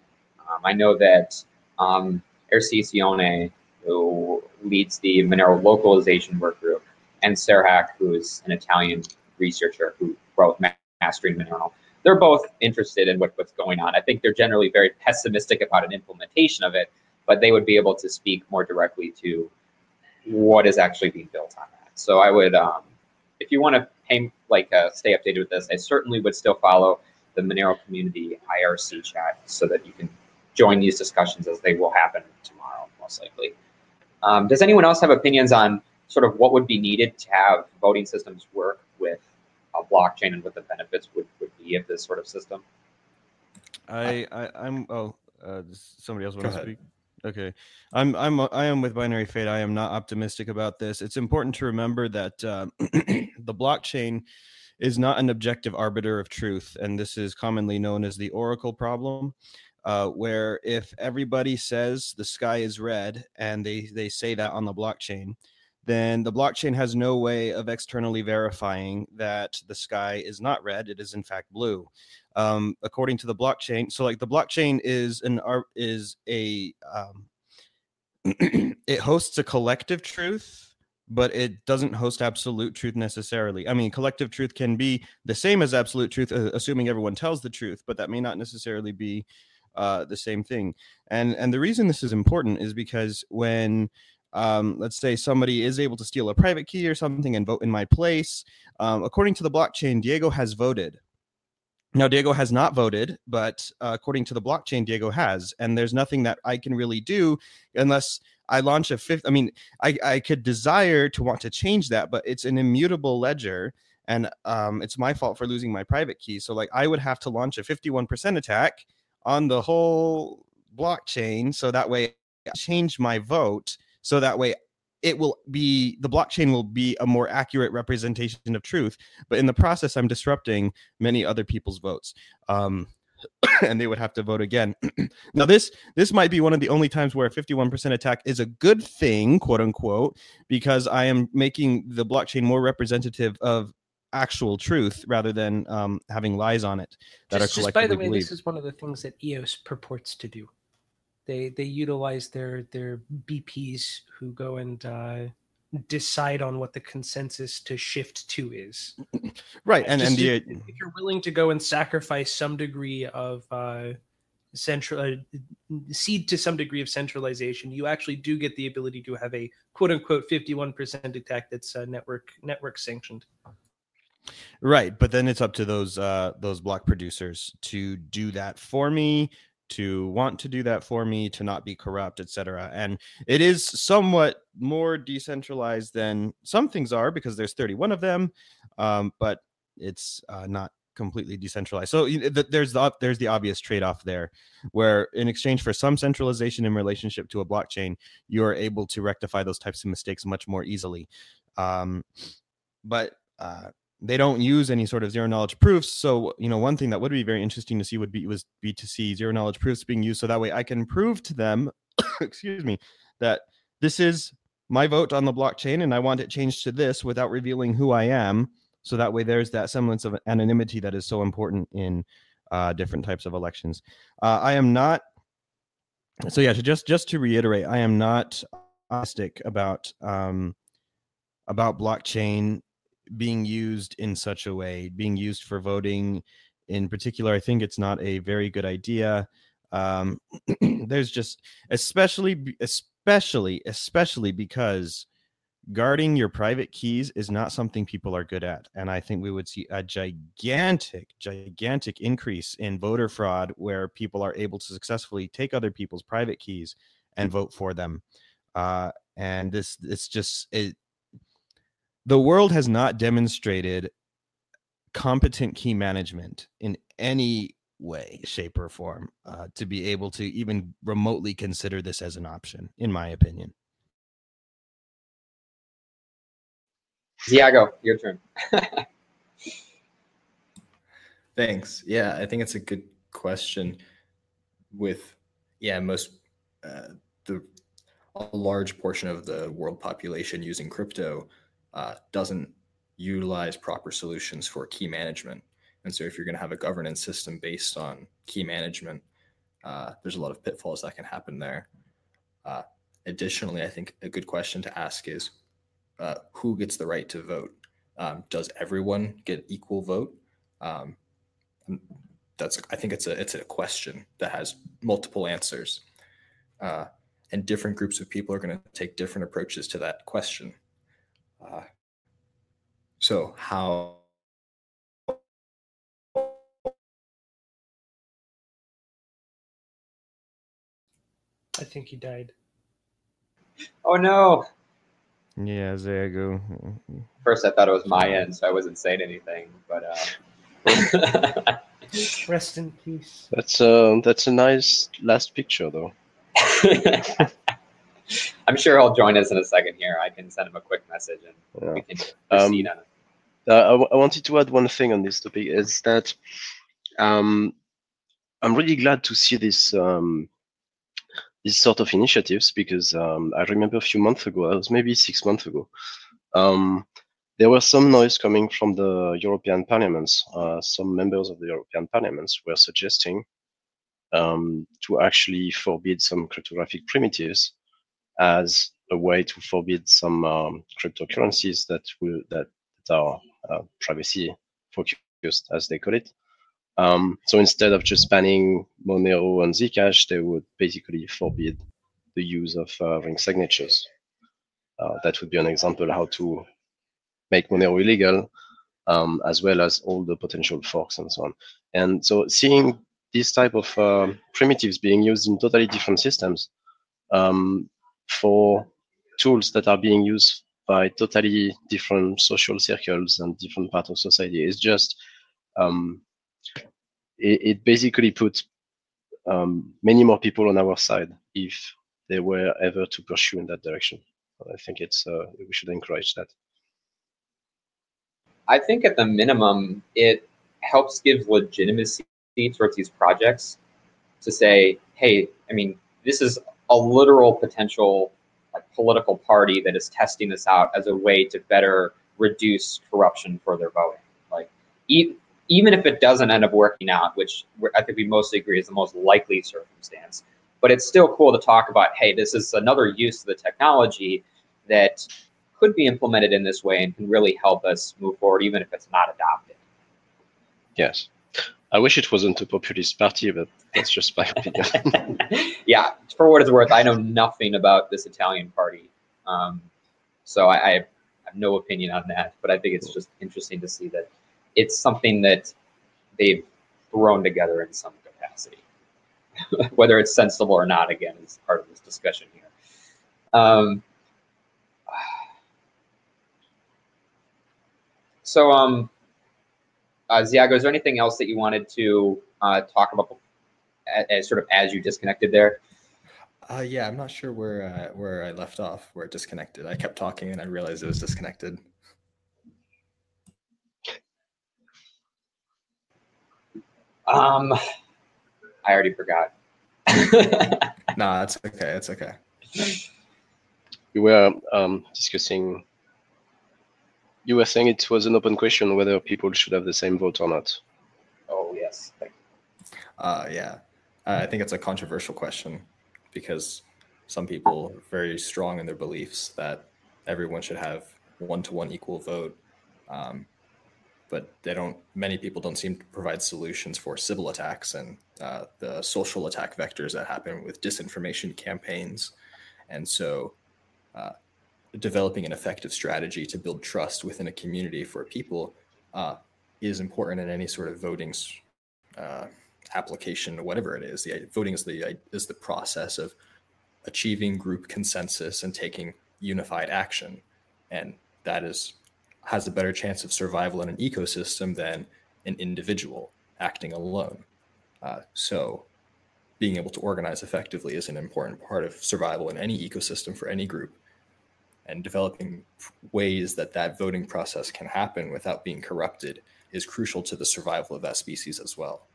Um, I know that um, erciccione, who leads the Monero localization work group, and SerHack, who is an Italian researcher who wrote Mastering Monero, they're both interested in what, what's going on. I think they're generally very pessimistic about an implementation of it, but they would be able to speak more directly to what is actually being built on that. So I would, um, if you want to pay, like uh, stay updated with this, I certainly would still follow the Monero community IRC chat so that you can join these discussions as they will happen tomorrow, most likely. Um, does anyone else have opinions on sort of what would be needed to have voting systems work with a blockchain and what the benefits would, would be of this sort of system? I, I I'm oh uh, does somebody else want Go to ahead. speak? Okay, I'm I'm I am with binaryFate. I am not optimistic about this. It's important to remember that uh, the blockchain is not an objective arbiter of truth, and this is commonly known as the oracle problem. Uh, where if everybody says the sky is red and they they say that on the blockchain, then the blockchain has no way of externally verifying that the sky is not red; it is in fact blue um, according to the blockchain. So like the blockchain is an ar- is a um, it hosts a collective truth, but it doesn't host absolute truth necessarily. I mean, collective truth can be the same as absolute truth, uh, assuming everyone tells the truth, but that may not necessarily be uh, the same thing. And and the reason this is important is because when um, let's say somebody is able to steal a private key or something and vote in my place, um, according to the blockchain, Diego has voted. Now, Diego has not voted, but uh, according to the blockchain, Diego has. And there's nothing that I can really do unless I launch a fifth. I mean, I, I could desire to want to change that, but it's an immutable ledger. And um, it's my fault for losing my private key. So, like, I would have to launch a 51% attack on the whole blockchain. So that way, I change my vote. So that way, it will be the blockchain will be a more accurate representation of truth but in the process i'm disrupting many other people's votes um, and they would have to vote again now this this might be one of the only times where a 51% attack is a good thing quote unquote because i am making the blockchain more representative of actual truth rather than um, having lies on it that just, are just by the way, believed. this is one of the things that EOS purports to do. They they utilize their their BPs who go and uh, decide on what the consensus to shift to is. right and and the if, if you're willing to go and sacrifice some degree of uh, central uh, seed to some degree of centralization, you actually do get the ability to have a quote unquote 51% attack that's uh, network network sanctioned. Right, but then it's up to those uh, those block producers to do that for me, to want to do that for me, to not be corrupt, etc. And it is somewhat more decentralized than some things are because there's 31 of them, um, but it's uh, not completely decentralized. So there's the there's the obvious trade off there, where in exchange for some centralization in relationship to a blockchain, you are able to rectify those types of mistakes much more easily. Um, but uh, they don't use any sort of zero knowledge proofs. So, you know, one thing that would be very interesting to see would be was be to see zero knowledge proofs being used. So that way I can prove to them, excuse me, that this is my vote on the blockchain and I want it changed to this without revealing who I am. So that way there's that semblance of anonymity that is so important in uh, different types of elections. Uh, I am not so yeah, to just just to reiterate, I am not optimistic about um, about blockchain being used in such a way, being used for voting in particular, I think it's not a very good idea. Um, there's just, especially, especially, especially because guarding your private keys is not something people are good at. And I think we would see a gigantic, gigantic increase in voter fraud where people are able to successfully take other people's private keys and vote for them. Uh, and this, it's just, it, the world has not demonstrated competent key management in any way, shape, or form uh, to be able to even remotely consider this as an option, in my opinion. Ziago, your turn. Thanks. Yeah, I think it's a good question. With yeah, most uh, the a large portion of the world population using crypto uh, doesn't utilize proper solutions for key management. And so, if you're going to have a governance system based on key management, uh, there's a lot of pitfalls that can happen there. Uh, additionally, I think a good question to ask is uh, who gets the right to vote? Um, does everyone get equal vote? Um, that's I think it's a it's a question that has multiple answers, uh, and different groups of people are going to take different approaches to that question. Uh, so how I think he died. Oh no. Yeah, there you go. First I thought it was my end, so I wasn't saying anything, but uh Rest in peace. That's uh that's a nice last picture though. I'm sure he'll join us in a second here. I can send him a quick message and yeah. we can proceed um, on it. Uh, I, wanted to add one thing on this topic is that um, I'm really glad to see this um, these sort of initiatives because um, I remember a few months ago, it was maybe six months ago, um, there was some noise coming from the European parliaments. Uh, some members of the European parliaments were suggesting um, to actually forbid some cryptographic primitives as a way to forbid some um, cryptocurrencies that will that, that are uh, privacy focused, as they call it. Um, so instead of just banning Monero and Zcash, they would basically forbid the use of uh, ring signatures. Uh, that would be an example how to make Monero illegal, um, as well as all the potential forks and so on. And so seeing these type of uh, primitives being used in totally different systems um, for tools that are being used by totally different social circles and different parts of society. It's just um, it, it, basically puts um, many more people on our side if they were ever to pursue in that direction. I think it's uh, we should encourage that. I think at the minimum, it helps give legitimacy towards these projects to say, hey, I mean, this is a literal potential like political party that is testing this out as a way to better reduce corruption for their voting. Like e- even if it doesn't end up working out, which I think we mostly agree is the most likely circumstance, but it's still cool to talk about. Hey, this is another use of the technology that could be implemented in this way and can really help us move forward, even if it's not adopted. Yes. I wish it wasn't a populist party, but that's just my opinion. yeah, for what it's worth, I know nothing about this Italian party, um, so I, I have no opinion on that. But I think it's just interesting to see that it's something that they've thrown together in some capacity. Whether it's sensible or not, again, is part of this discussion here. Um, so, um, uh, Ziago, is there anything else that you wanted to uh, talk about as, sort of as you disconnected there? Uh, yeah, I'm not sure where uh, where I left off, where it disconnected. I kept talking and I realized it was disconnected. Um, I already forgot. nah, it's okay. It's okay. We were um, discussing. You were saying it was an open question whether people should have the same vote or not. Oh yes. Uh, yeah, uh, I think it's a controversial question because some people are very strong in their beliefs that everyone should have one to one equal vote. Um, but they don't. Many people don't seem to provide solutions for Sybil attacks and uh, the social attack vectors that happen with disinformation campaigns, and so uh, developing an effective strategy to build trust within a community for people uh, is important in any sort of voting uh, application, or whatever it is. The voting is the is the process of achieving group consensus and taking unified action, and that is has a better chance of survival in an ecosystem than an individual acting alone. Uh, so, being able to organize effectively is an important part of survival in any ecosystem for any group. And developing ways that that voting process can happen without being corrupted is crucial to the survival of that species as well.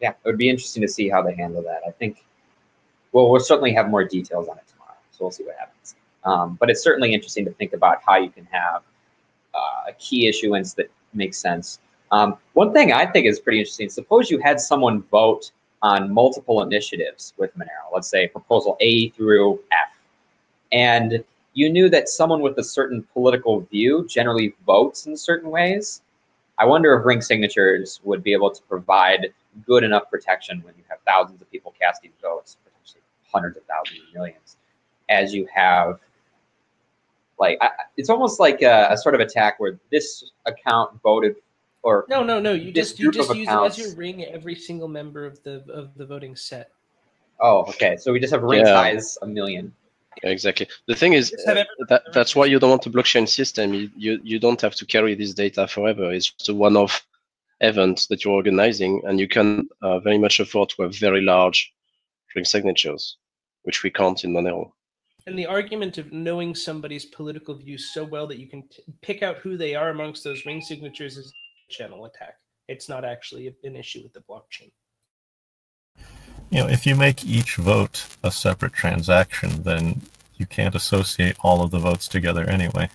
Yeah, it would be interesting to see how they handle that. I think, well, we'll certainly have more details on it tomorrow, so we'll see what happens. Um, but it's certainly interesting to think about how you can have uh, a key issuance that makes sense. Um, one thing I think is pretty interesting. Suppose you had someone vote on multiple initiatives with Monero. Let's say proposal A through F, and you knew that someone with a certain political view generally votes in certain ways. I wonder if ring signatures would be able to provide good enough protection when you have thousands of people casting votes, potentially hundreds of thousands, of millions as you have like I, it's almost like a, a, sort of attack where this account voted or no no no you just you just use accounts. it as your ring every single member of the of the voting set. Oh okay so we just have ring yeah. size a million. Exactly. The thing is uh, that that's why you don't want a blockchain system. You, you you don't have to carry this data forever. It's just a one-off event that you're organizing and you can uh, very much afford to have very large ring signatures which we can't in monero. And the argument of knowing somebody's political views so well that you can t- pick out who they are amongst those ring signatures is a channel attack. It's not actually an issue with the blockchain. You know, if you make each vote a separate transaction, then you can't associate all of the votes together anyway.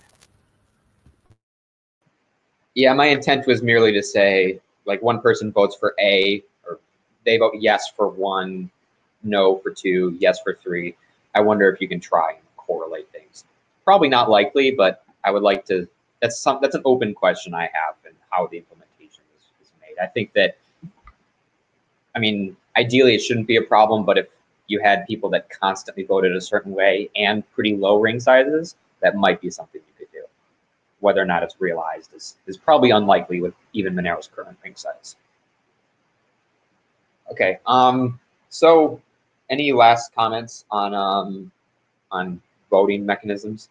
Yeah, my intent was merely to say, like, one person votes for A, or they vote yes for one, no for two, yes for three I wonder if you can try and correlate things. Probably not likely, but I would like to. That's some. That's an open question I have, and how the implementation is, is made. I think that. I mean, ideally, it shouldn't be a problem, but if you had people that constantly voted a certain way and pretty low ring sizes, that might be something you could do. Whether or not it's realized is, is probably unlikely with even Monero's current ring size. Okay, um, so any last comments on um, on voting mechanisms?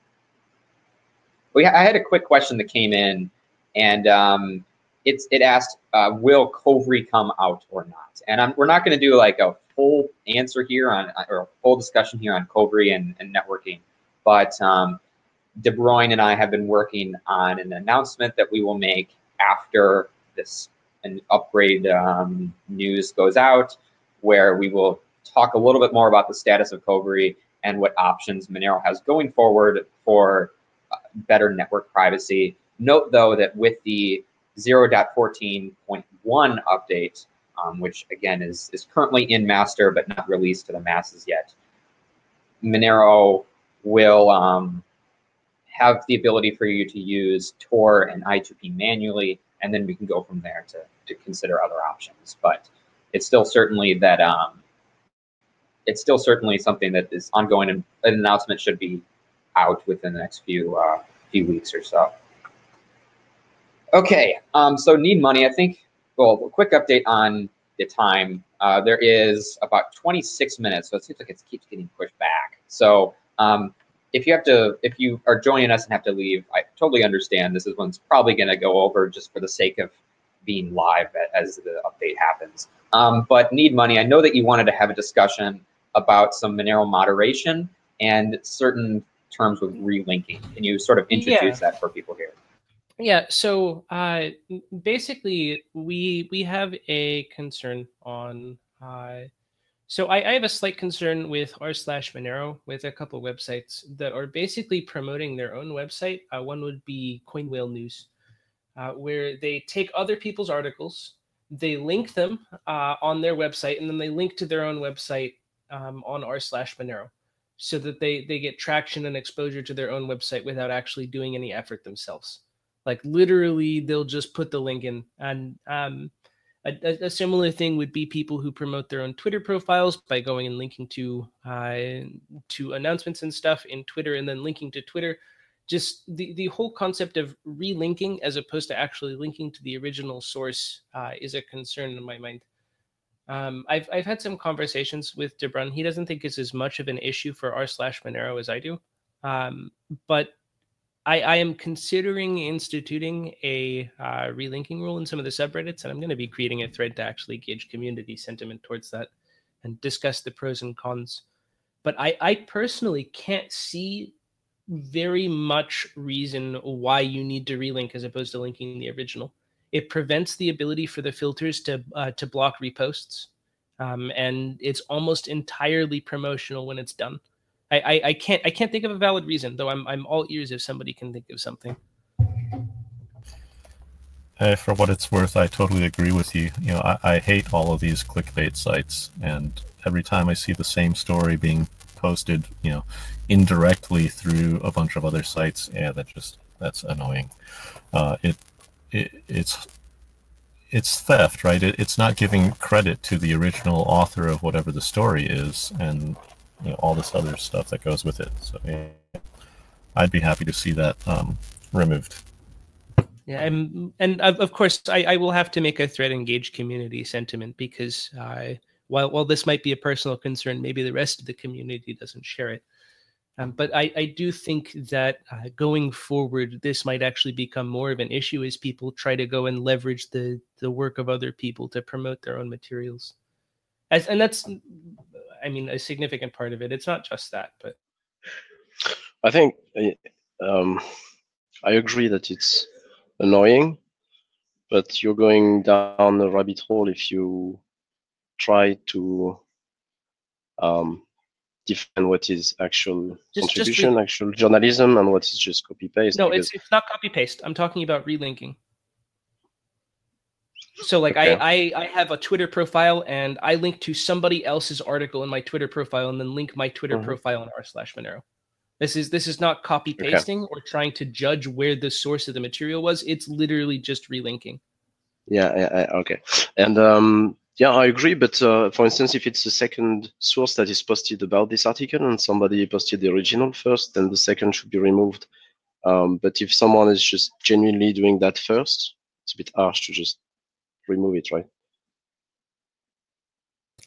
We I had a quick question that came in, and um, it's it asked, uh, "Will Kovri come out or not?" And I'm, we're not going to do like a full answer here on or a full discussion here on Kovri and, and networking, but um, dEBRUYNE and I have been working on an announcement that we will make after this an upgrade um, news goes out, where we will talk a little bit more about the status of Kovri and what options Monero has going forward for uh, better network privacy. Note, though, that with the 0.14.1 update, um, which again is, is currently in master but not released to the masses yet, Monero will um, have the ability for you to use Tor and I2P manually, and then we can go from there to, to consider other options. But it's still certainly that um, it's still certainly something that is ongoing, and an announcement should be out within the next few uh, few weeks or so. Okay, um, so need money. I think. Well, a quick update on the time. Uh, there is about 26 minutes, so it seems like it keeps getting pushed back. So um, if you have to, if you are joining us and have to leave, I totally understand. This is one's probably going to go over just for the sake of being live as the update happens. Um, but need money. I know that you wanted to have a discussion about some Monero moderation and certain terms with relinking. Can you sort of introduce yeah. that for people here? Yeah. So uh, basically, we we have a concern on. Uh, so I, I have a slight concern with r slash Monero with a couple websites that are basically promoting their own website. Uh, one would be Coin Whale News, uh, where they take other people's articles, they link them uh, on their website, and then they link to their own website um, on r slash Monero so that they they get traction and exposure to their own website without actually doing any effort themselves. Like literally they'll just put the link in. And um, a, a, similar thing would be people who promote their own twitter profiles by going and linking to uh, to announcements and stuff in twitter and then linking to twitter. Just the, the whole concept of relinking as opposed to actually linking to the original source uh, is a concern in my mind um, I've I've had some conversations with dEBRUYNE. He doesn't think it's as much of an issue for r slash Monero as I do, um, but I, I am considering instituting a uh, relinking rule in some of the subreddits, and I'm going to be creating a thread to actually gauge community sentiment towards that and discuss the pros and cons. But I, I personally can't see very much reason why you need to relink as opposed to linking the original. It prevents the ability for the filters to uh, to block reposts, um, and it's almost entirely promotional when it's done. I, I, I can't I can't think of a valid reason, though. I'm I'm all ears if somebody can think of something. Uh, for what it's worth, I totally agree with you. You know, I, I hate all of these clickbait sites, and every time I see the same story being posted, you know, indirectly through a bunch of other sites, yeah, that just that's annoying. Uh, it it, it's it's theft, right? It, it's not giving credit to the original author of whatever the story is, and you know all this other stuff that goes with it. So yeah, I'd be happy to see that um, removed. Yeah, and and of course I, I will have to make a thread engage community sentiment because uh, while while this might be a personal concern, maybe the rest of the community doesn't share it. Um, but I, I do think that uh, going forward, this might actually become more of an issue as people try to go and leverage the the work of other people to promote their own materials. As, and that's, I mean, a significant part of it. It's not just that, but I think um, I agree that it's annoying, but you're going down the rabbit hole if you try to um, define what is actual just, contribution, just actual journalism, and what is just copy paste. No, it's it's not copy paste. I'm talking about relinking. So like okay. I, I I have a Twitter profile and I link to somebody else's article in my Twitter profile and then link my Twitter mm-hmm. profile in r slash Monero. This is this is not copy pasting okay. or trying to judge where the source of the material was. It's literally just relinking. Yeah, yeah, okay. And um yeah, I agree. But uh, for instance, if it's the second source that is posted about this article and somebody posted the original first, then the second should be removed. Um, but if someone is just genuinely doing that first, it's a bit harsh to just remove it, right?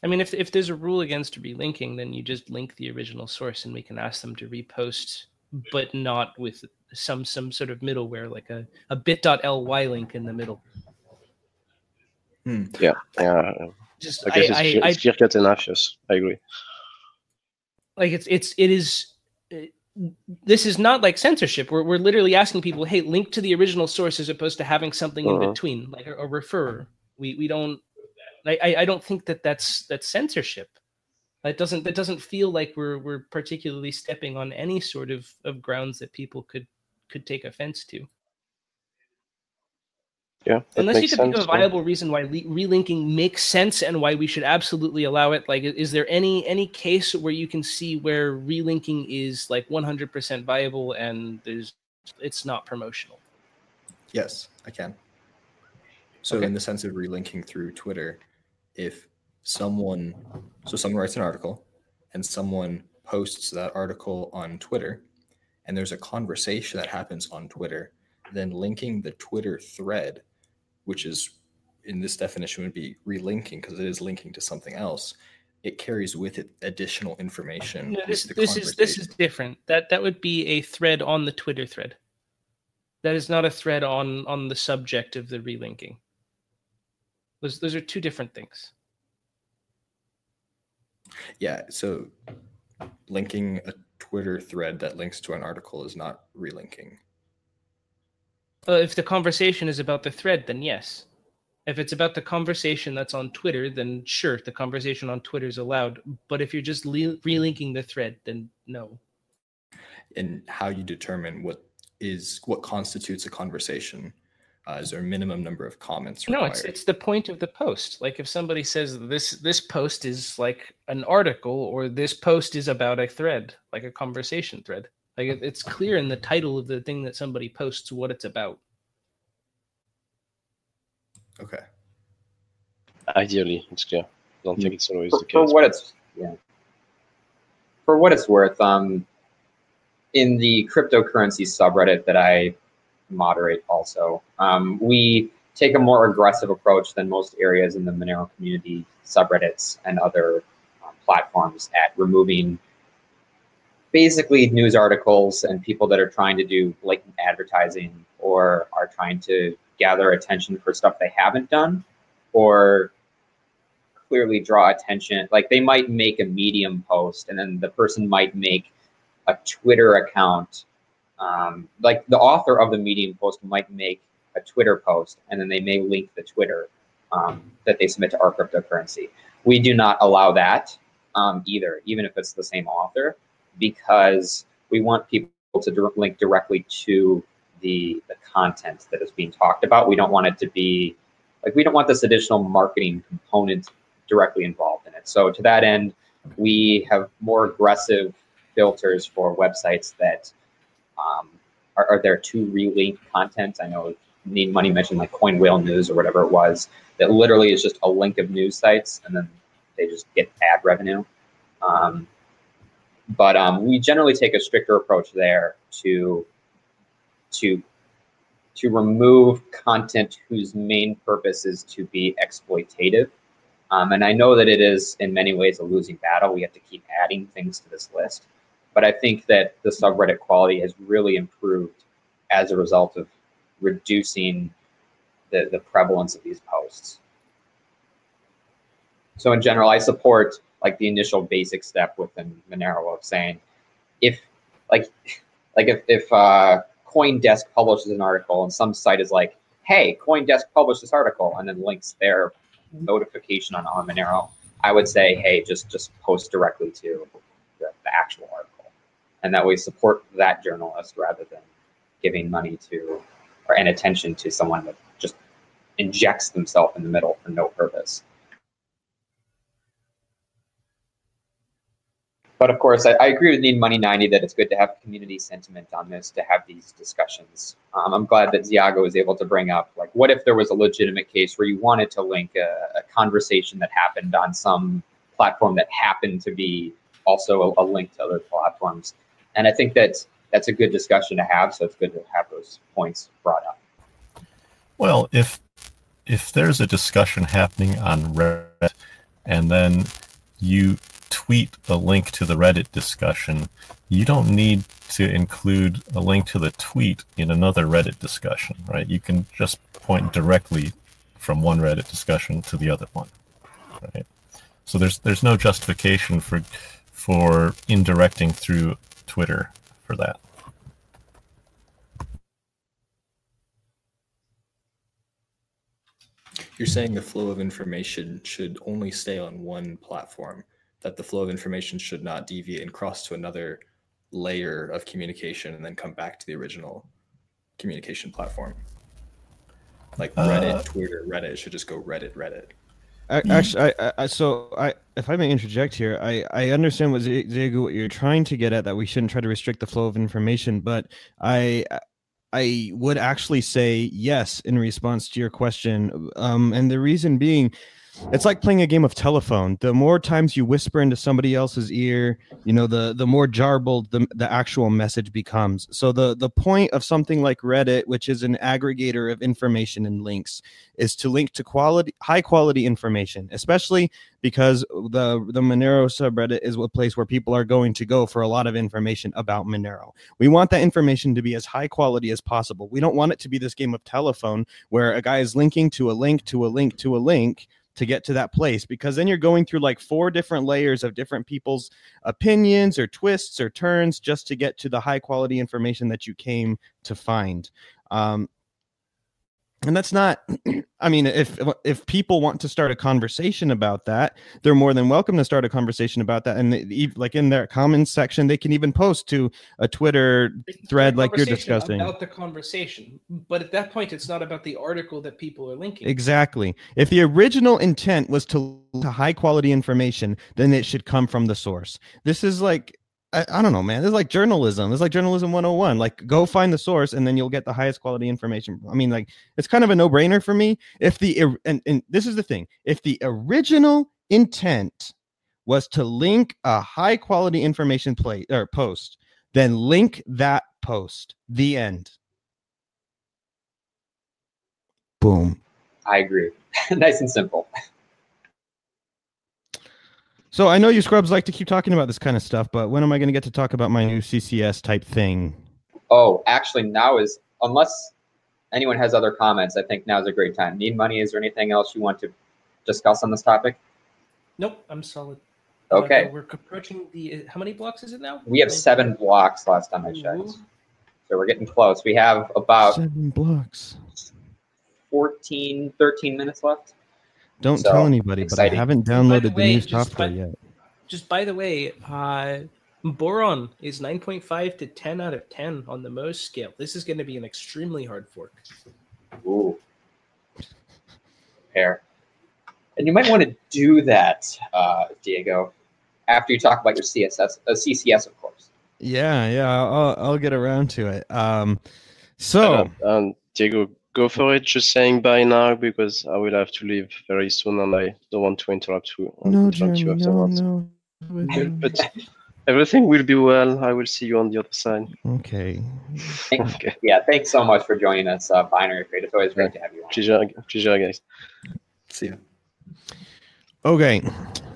I mean, if if there's a rule against relinking, then you just link the original source, and we can ask them to repost, but not with some some sort of middleware like a a bit.ly link in the middle. Hmm. Yeah, yeah. Just I guess I, it's, I, it's clear cut enough. Yes, I agree. Like it's it's it is. It, this is not like censorship. We're we're literally asking people, hey, link to the original source as opposed to having something uh-huh. in between, like a, a refer. We we don't. I I don't think that that's that's censorship. That doesn't that doesn't feel like we're we're particularly stepping on any sort of of grounds that people could could take offense to. Yeah. Unless you can think of a viable reason why le- relinking makes sense and why we should absolutely allow it. Like, is there any any case where you can see where relinking is like 100% viable and there's it's not promotional. Yes, I can. So Okay. in the sense of relinking through Twitter, if someone so someone writes an article and someone posts that article on Twitter and there's a conversation that happens on Twitter, then linking the Twitter thread, which is in this definition would be relinking because it is linking to something else, it carries with it additional information. No, this this is this is different. That that would be a thread on the Twitter thread. That is not a thread on on the subject of the relinking. Those those are two different things. Yeah, so linking a Twitter thread that links to an article is not relinking. Uh, if the conversation is about the thread, then yes. If it's about the conversation that's on Twitter, then sure, the conversation on Twitter is allowed. But if you're just le- relinking the thread, then no. And how you determine what is what constitutes a conversation. Uh, is there a minimum number of comments required? No, it's it's the point of the post. Like if somebody says this this post is like an article or this post is about a thread, like a conversation thread. Like it's clear in the title of the thing that somebody posts what it's about. okay. Ideally, it's clear. I don't think it's always for, the for case. what it's yeah. For what it's worth, um, in the cryptocurrency subreddit that I moderate, also, um, we take a more aggressive approach than most areas in the Monero community subreddits and other um, platforms at removing basically news articles and people that are trying to do like advertising or are trying to gather attention for stuff they haven't done or clearly draw attention. Like they might make a Medium post, and then the person might make a Twitter account. Um, like the author of the Medium post might make a Twitter post, and then they may link the Twitter um, that they submit to our cryptocurrency. We do not allow that um, either, even if it's the same author, because we want people to link directly to the the content that is being talked about. We don't want it to be like we don't want this additional marketing component directly involved in it. So to that end, we have more aggressive filters for websites that um, are, are there to relink content. I know Need Money mentioned like Coin Whale News or whatever it was that literally is just a link of news sites and then they just get ad revenue. Um, but um, we generally take a stricter approach there to to to remove content whose main purpose is to be exploitative. Um, and I know that it is in many ways a losing battle. We have to keep adding things to this list. But I think that the subreddit quality has really improved as a result of reducing the, the prevalence of these posts. So in general, I support like the initial basic step within Monero of saying, if like like if, if uh, CoinDesk publishes an article and some site is like, hey, CoinDesk published this article and then links their notification on, on Monero, I would say, hey, just just post directly to the, the actual article. And that way support that journalist rather than giving money to or and attention to someone that just injects themselves in the middle for no purpose. But of course, I, I agree with Need Money 90 that it's good to have community sentiment on this, to have these discussions. Um, I'm glad that Ziago was able to bring up, like, what if there was a legitimate case where you wanted to link a, a conversation that happened on some platform that happened to be also a, a link to other platforms? And I think that that's a good discussion to have, so it's good to have those points brought up. Well, if if there's a discussion happening on Reddit and then you tweet a link to the Reddit discussion, you don't need to include a link to the tweet in another Reddit discussion, right? You can just point directly from one Reddit discussion to the other one, right? So there's there's no justification for for indirecting through Twitter for that. You're saying the flow of information should only stay on one platform, that the flow of information should not deviate and cross to another layer of communication and then come back to the original communication platform. Like Reddit, Uh, Twitter, Reddit should just go Reddit, Reddit. Actually, I, I, so I, if I may interject here, I, I understand what Z- what you're trying to get at, that we shouldn't try to restrict the flow of information, but I, I would actually say yes in response to your question. Um, and the reason being, it's like playing a game of telephone. The more times you whisper into somebody else's ear, you know, the the more jarbled the, the actual message becomes. So the the point of something like Reddit, which is an aggregator of information and links, is to link to quality high quality information, especially because the the Monero subreddit is a place where people are going to go for a lot of information about Monero. We want that information to be as high quality as possible. We don't want it to be this game of telephone where a guy is linking to a link to a link to a link to get to that place because then you're going through like four different layers of different people's opinions or twists or turns just to get to the high quality information that you came to find. Um, and that's not i mean if if people want to start a conversation about that they're more than welcome to start a conversation about that. And they, like in their comments section they can even post to a twitter thread like you're discussing. about the conversation but at that point it's not about the article that people are linking exactly. If the original intent was to to high quality information then it should come from the source. This is like I, I, don't know, man. It's like journalism. It's like journalism 101. Like, go find the source and then you'll get the highest quality information. I mean, like, it's kind of a no brainer for me. If the, and, and this is the thing if the original intent was to link a high quality information play or post, then link that post. The end. Boom. I agree. nice and simple. So I know you scrubs like to keep talking about this kind of stuff, but when am I going to get to talk about my new CCS type thing? Oh, actually, now is unless anyone has other comments, I think now is a great time. Need money? Is there anything else you want to discuss on this topic? Nope, I'm solid. Okay. Uh, we're approaching the. How many blocks is it now? We have seven blocks last time I checked. So we're getting close. We have about seven blocks. 14, 13 minutes left. Don't So, tell anybody, exciting. but I haven't downloaded the the, way, new software by- yet. Just by the way, uh, Boron is 9.5 to 10 out of 10 on the Mohs scale. This is going to be an extremely hard fork. Ooh. Pair. And you might want to do that, uh, Diego, after you talk about your CSS, uh, CCS, of course. Yeah, yeah, I'll, I'll get around to it. Um, so Uh, um, Diego, go for it. Just saying bye now because I will have to leave very soon, and I don't want to interrupt you. no, interrupt Jeremy, you no, no. But everything will be well. I will see you on the other side. Okay. Okay, Yeah, thanks so much for joining us, uh, binaryFate. It's always great to have you on. pleasure, pleasure, guys. See ya. Okay,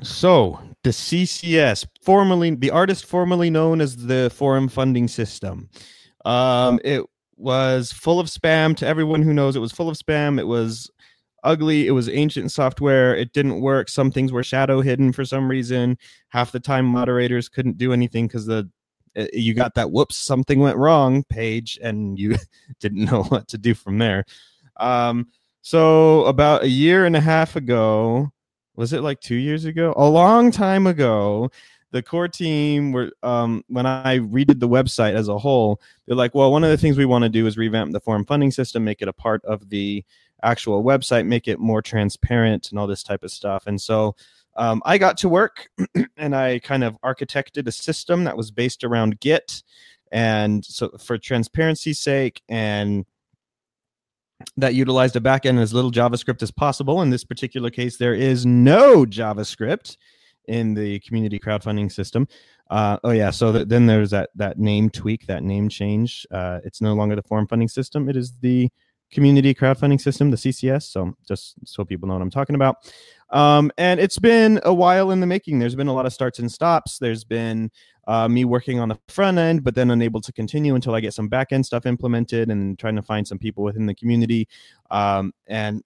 so the CCS, formerly the artist formerly known as the Forum Funding System, um, it was full of spam. To everyone who knows, it was full of spam. It was ugly. It was ancient software. It didn't work. Some things were shadow hidden for some reason. Half the time, moderators couldn't do anything because the uh, you got that whoops something went wrong page and you didn't know what to do from there um so about a year and a half ago was it like two years ago a long time ago the core team were um when i redid the website as a whole they're like well one of the things we want to do is revamp the forum funding system make it a part of the actual website make it more transparent and all this type of stuff and so um, I got to work and I kind of architected a system that was based around Git. And so, for transparency's sake, and that utilized a backend as little JavaScript as possible. In this particular case, there is no JavaScript in the community crowdfunding system. Uh, oh yeah, so th- then there's that that name tweak, that name change. Uh, it's no longer the forum funding system; it is the community crowdfunding system, the CCS. So just so people know what I'm talking about. Um, and it's been a while in the making. There's been a lot of starts and stops. There's been uh, me working on the front end, but then unable to continue until I get some back end stuff implemented and trying to find some people within the community. Um, and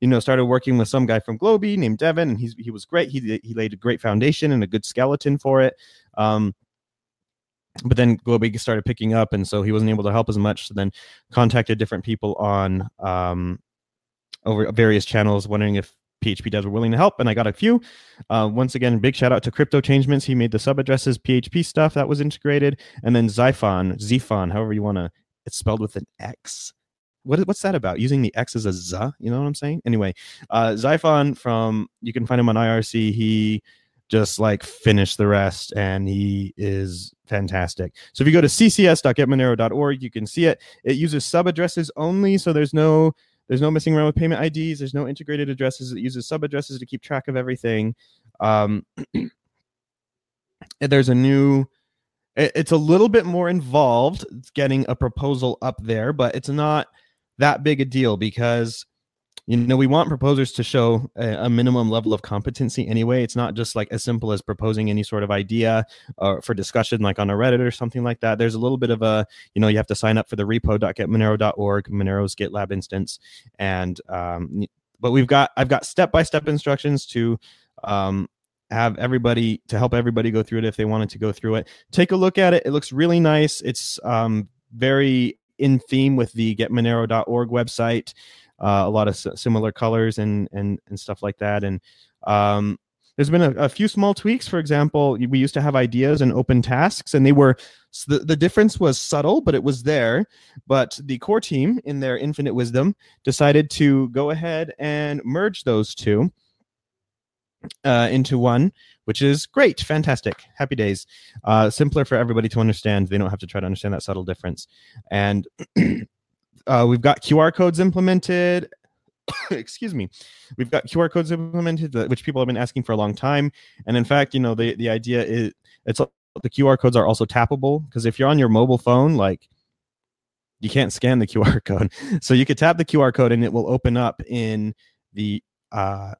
you know, started working with some guy from GloBee named Devin, and he's he was great. He he laid a great foundation and a good skeleton for it. Um, but then GloBee started picking up, and so he wasn't able to help as much. So then contacted different people on um, over various channels, wondering if PHP devs were willing to help, and I got a few. Uh, once again, big shout out to Crypto Changements. He made the sub addresses PHP stuff that was integrated, and then Xiphon, Zphon, however you want to. It's spelled with an X. What, what's that about? Using the X as a Z? You know what I'm saying? Anyway, uh, Xiphon from you can find him on IRC. He just like finished the rest and he is fantastic so if you go to ccs.getmonero.org you can see it it uses sub addresses only so there's no there's no messing around with payment ids there's no integrated addresses it uses sub addresses to keep track of everything um, there's a new it's a little bit more involved getting a proposal up there but it's not that big a deal because you know we want proposers to show a, a, minimum level of competency anyway. It's not just like as simple as proposing any sort of idea uh, for discussion like on a reddit or something like that. There's a little bit of a you know you have to sign up for the repo.getmonero.org monero's gitlab instance and um, but we've got i've got step-by-step instructions to um, have everybody to help everybody go through it if they wanted to go through it. Take a look at it. It looks really nice. It's um, very in theme with the getmonero.org website uh, a lot of similar colors and and and stuff like that. And um, there's been a, a, few small tweaks. For example, we used to have ideas and open tasks, and they were the, the difference was subtle, but it was there. But the core team, in their infinite wisdom, decided to go ahead and merge those two uh, into one, which is great, fantastic, happy days. Uh, simpler for everybody to understand. They don't have to try to understand that subtle difference. And uh, we've got QR codes implemented. Excuse me. We've got QR codes implemented, which people have been asking for a long time. And in fact, you know, the, the idea is it's the QR codes are also tappable because if you're on your mobile phone, like you can't scan the QR code. So you could tap the QR code and it will open up in the uh,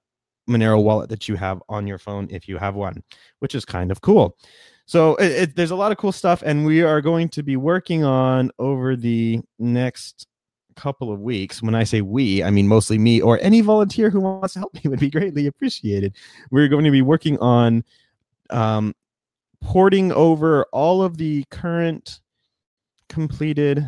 Monero wallet that you have on your phone if you have one, which is kind of cool. So it, it, there's a lot of cool stuff, and we are going to be working on over the next couple of weeks. When I say we, I mean mostly me or any volunteer who wants to help me would be greatly appreciated. We're going to be working on um, porting over all of the current completed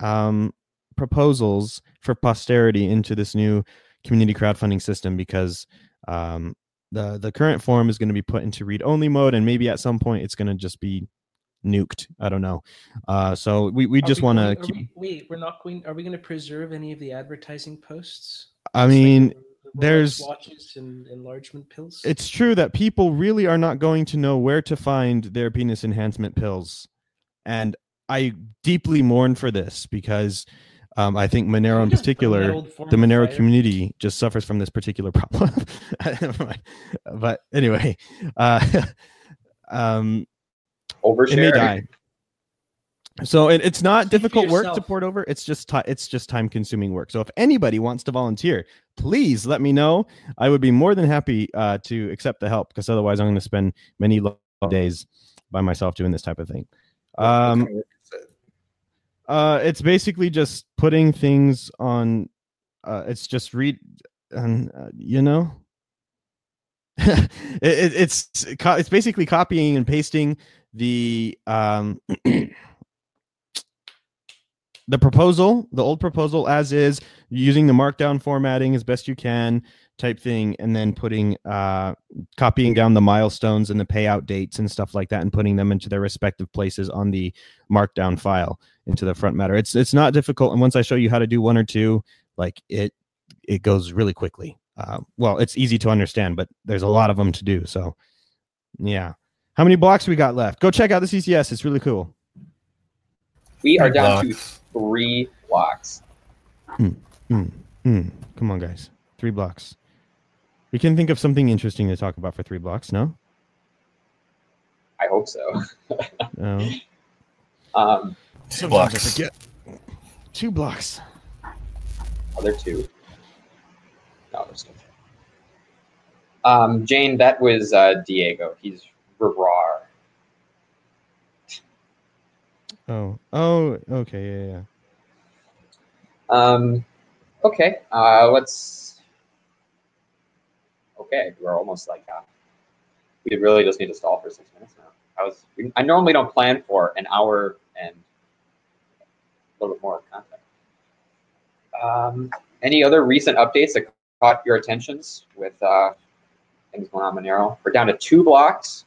um, proposals for posterity into this new community crowdfunding system because um, the the current form is going to be put into read only mode and maybe at some point it's going to just be nuked. I don't know. Uh, so we, we just want to keep we, wait we're not going are we going to preserve any of the advertising posts? I mean like there's watches and enlargement pills? It's true that people really are not going to know where to find their penis enhancement pills. And i deeply mourn for this because um, I think Monero in particular, the Monero community just suffers from this particular problem. but anyway, uh, um, Oversharing. It may die. So it, it's not Speak difficult work to port over. It's just t- it's just time consuming work. So if anybody wants to volunteer, please let me know. I would be more than happy uh, to accept the help because otherwise I'm going to spend many days by myself doing this type of thing. Um, uh, it's basically just putting things on. Uh, it's just read, and uh, you know, it, it, it's it's basically copying and pasting the um the proposal, the old proposal as is, using the markdown formatting as best you can, type thing, and then putting uh, copying down the milestones and the payout dates and stuff like that, and putting them into their respective places on the markdown file into the front matter. It's it's not difficult, and once I show you how to do one or two, like it it goes really quickly. Uh, well, it's easy to understand, but there's a lot of them to do. So, yeah. How many blocks we got left? Go check out the CCS. It's really cool. We are down blocks. to three blocks. Hmm. Hmm. Hmm. Come on, guys. Three blocks. We can think of something interesting to talk about for three blocks, no? I hope so. no. Um, two blocks. Two blocks. Other two. No, there's no. Um, Jane, that was uh, Diego. He's Rar. Oh. Oh. Okay. Yeah. Yeah. Um. Okay. Uh. Let's. Okay, we're almost like. Uh, we really just need to stall for six minutes now. I was. I normally don't plan for an hour and a little bit more content. Um, any other recent updates that caught your attentions with uh, things going on Monero? We're down to two blocks.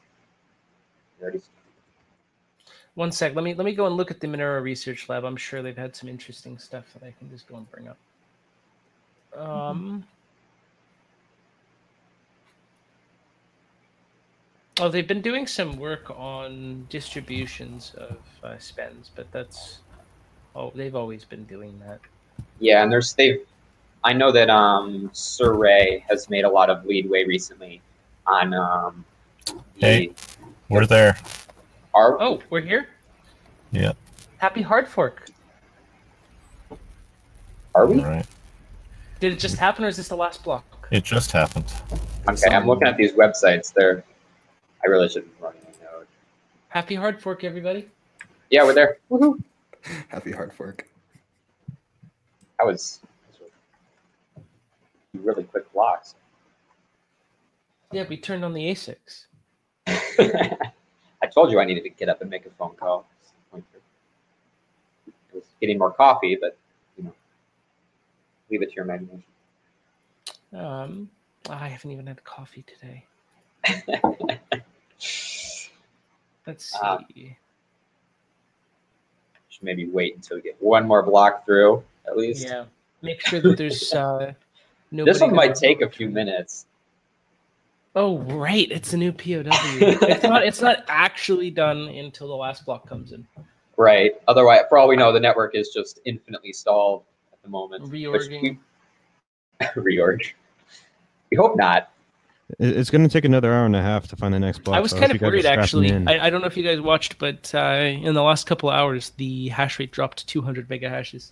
One sec. Let me let me go and look at the Monero Research Lab. I'm sure they've had some interesting stuff that I can just go and bring up. Um. Oh, they've been doing some work on distributions of uh, spends, but that's oh, they've always been doing that. Yeah, and there's they've. I know that um, Sarang has made a lot of leadway recently on um, the, Hey. We're there. Our, oh, we're here. Yeah. Happy hard fork. Are we? All right. Did it just happen, or is this the last block? It just happened. Okay, I'm looking at these websites. They're. I really shouldn't be running a node. Happy hard fork, everybody. Yeah, we're there. Woohoo! Happy hard fork. That was, that was really quick blocks. Yeah, we turned on the ASICs. I told you I needed to get up and make a phone call. I was getting more coffee, but you know, leave it to your imagination. Um, I haven't even had coffee today. Let's see. Uh, should maybe wait until we get one more block through, at least. Yeah. Make sure that there's uh, no. This one might take a few minutes. Oh right, it's a new POW. it's not. It's not actually done until the last block comes in. Right. Otherwise, for all we know, the network is just infinitely stalled at the moment. Reorging. We, reorg. We hope not. It's going to take another hour and a half to find the next block. I was so kind if of you guys are worried actually. I, I don't know if you guys watched, but uh, in the last couple of hours, the hash rate dropped to 200 mega hashes,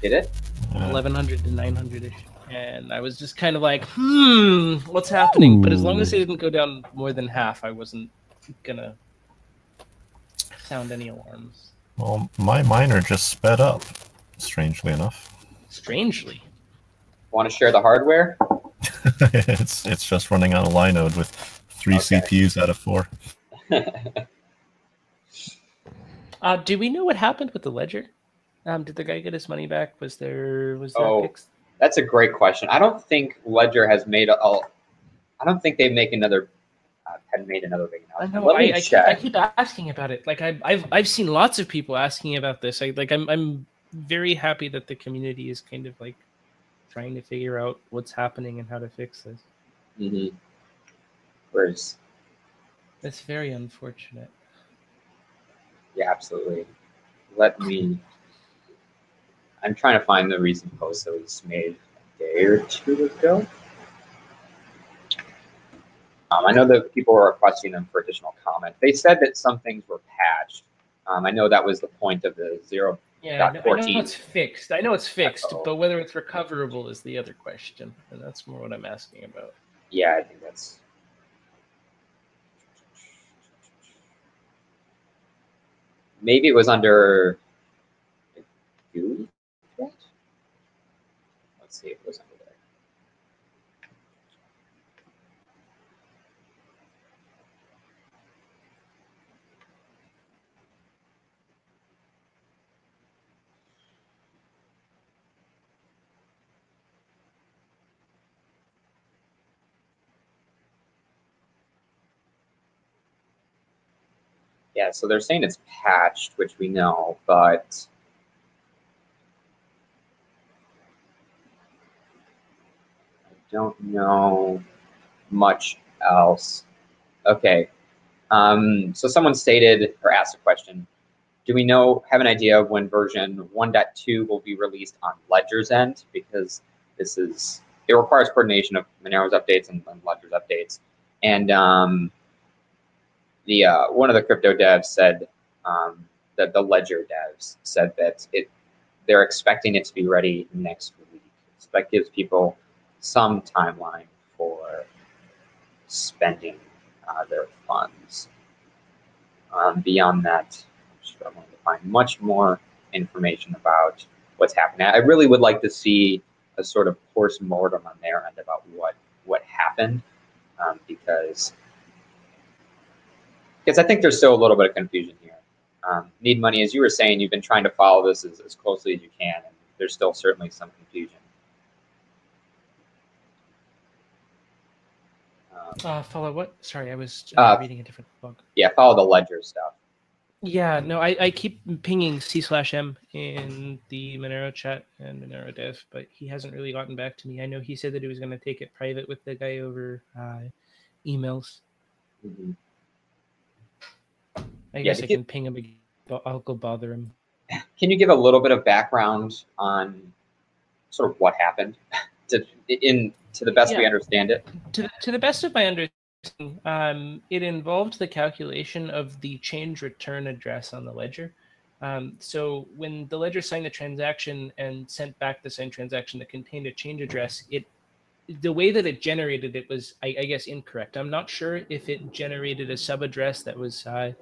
Did it? Uh, 1100 to 900 ish, and I was just kind of like, hmm, what's happening? But as long as it didn't go down more than half, I wasn't gonna sound any alarms. well, my miner just sped up, strangely enough. Strangely, Want to share the hardware? it's it's just running on a Linode with three Okay. CPUs out of four. uh, do we know what happened with the ledger? Um, did the guy get his money back? Was there was that Oh, fixed? That's a great question. I don't think Ledger has made a. a I don't think they make another. Uh, had made another big I know. Let I, me I, keep, check. I keep asking about it. Like I, I've I've seen lots of people asking about this. I like I'm I'm very happy that the community is kind of like trying to figure out what's happening and how to fix this. hmm Whereas, That's very unfortunate. yeah, absolutely. Let me. I'm trying to find the recent post that was made a day or two ago. Um, I know that people were requesting them for additional comment. They said that some things were patched. Um, I know that was the point of the zero. Yeah, I know, I know it's fixed. I know it's fixed, Uh-oh. but whether it's recoverable is the other question, and that's more what I'm asking about. Yeah, I think that's. Maybe it was under. Let's see if it was under there. Yeah, so they're saying it's patched, which we know, but I don't know much else. Okay. Um, so someone stated or asked a question. Do we know have an idea of when version 1.2 will be released on Ledger's end? Because this is it requires coordination of Monero's updates and, and Ledger's updates. And um, the uh, one of the crypto devs said um, that the Ledger devs said that it they're expecting it to be ready next week. So that gives people some timeline for spending uh, their funds. Um, beyond that, I'm struggling to find much more information about what's happening. I really would like to see a sort of post mortem on their end about what what happened, um, because because I think there's still a little bit of confusion here. Um, need money, as you were saying, you've been trying to follow this as, as closely as you can, and there's still certainly some confusion. Um, Uh, follow what? Sorry, I was uh, Uh, reading a different book. yeah, follow the ledger stuff. Yeah, no, I, I keep pinging C slash M in the Monero chat and Monero dev, but he hasn't really gotten back to me. I know he said that he was going to take it private with the guy over uh, emails. Mhm. I Yeah, guess I can ping him. again. I'll go bother him. Can you give a little bit of background on sort of what happened to in to the best we understand it? to the, to the best of my understanding, um, it involved the calculation of the change return address on the ledger. Um, so when the ledger signed the transaction and sent back the signed transaction that contained a change address, it the way that it generated it was, I, I guess, incorrect. I'm not sure if it generated a sub address that was uh,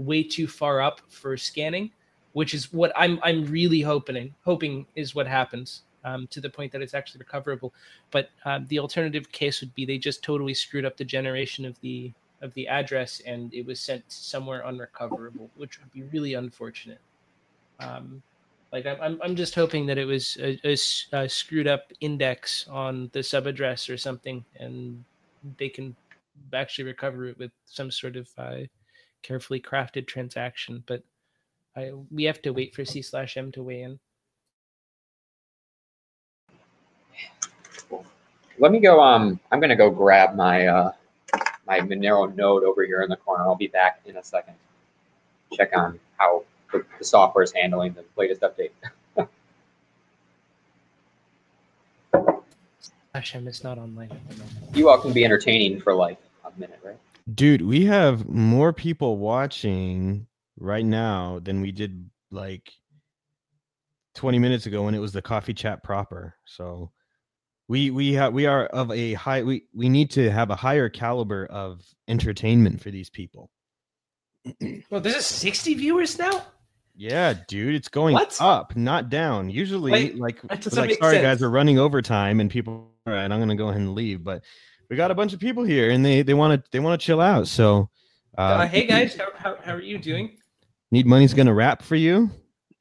way too far up for scanning, which is what I'm I'm really hoping hoping is what happens um, to the point that it's actually recoverable. But um, the alternative case would be they just totally screwed up the generation of the of the address and it was sent somewhere unrecoverable which would be really unfortunate. Um, like I'm, I'm, just hoping that it was a screwed up index on the sub address or something and they can actually recover it with some sort of uh, carefully crafted transaction but I, we have to wait for c slash m to weigh in Let me go. Um, I'm gonna go grab my uh, my Monero node over here in the corner. I'll be back in a second. Check on how the, the software is handling the latest update. slash m is not online at the moment. You all can be entertaining for like a minute, right? Dude, we have more people watching right now than we did like 20 minutes ago when it was the coffee chat proper. So we we have we are of a high we we need to have a higher caliber of entertainment for these people. Well, there's 60 viewers now. Yeah, dude, it's going What? up, not down. Usually, Wait, like, that it's doesn't like sorry guys, we're running overtime, and people. All right, I'm gonna go ahead and leave, but we got a bunch of people here, and they they want to they want to chill out. So, uh, Uh, hey guys, how, how, how are you doing? need money's gonna rap for you.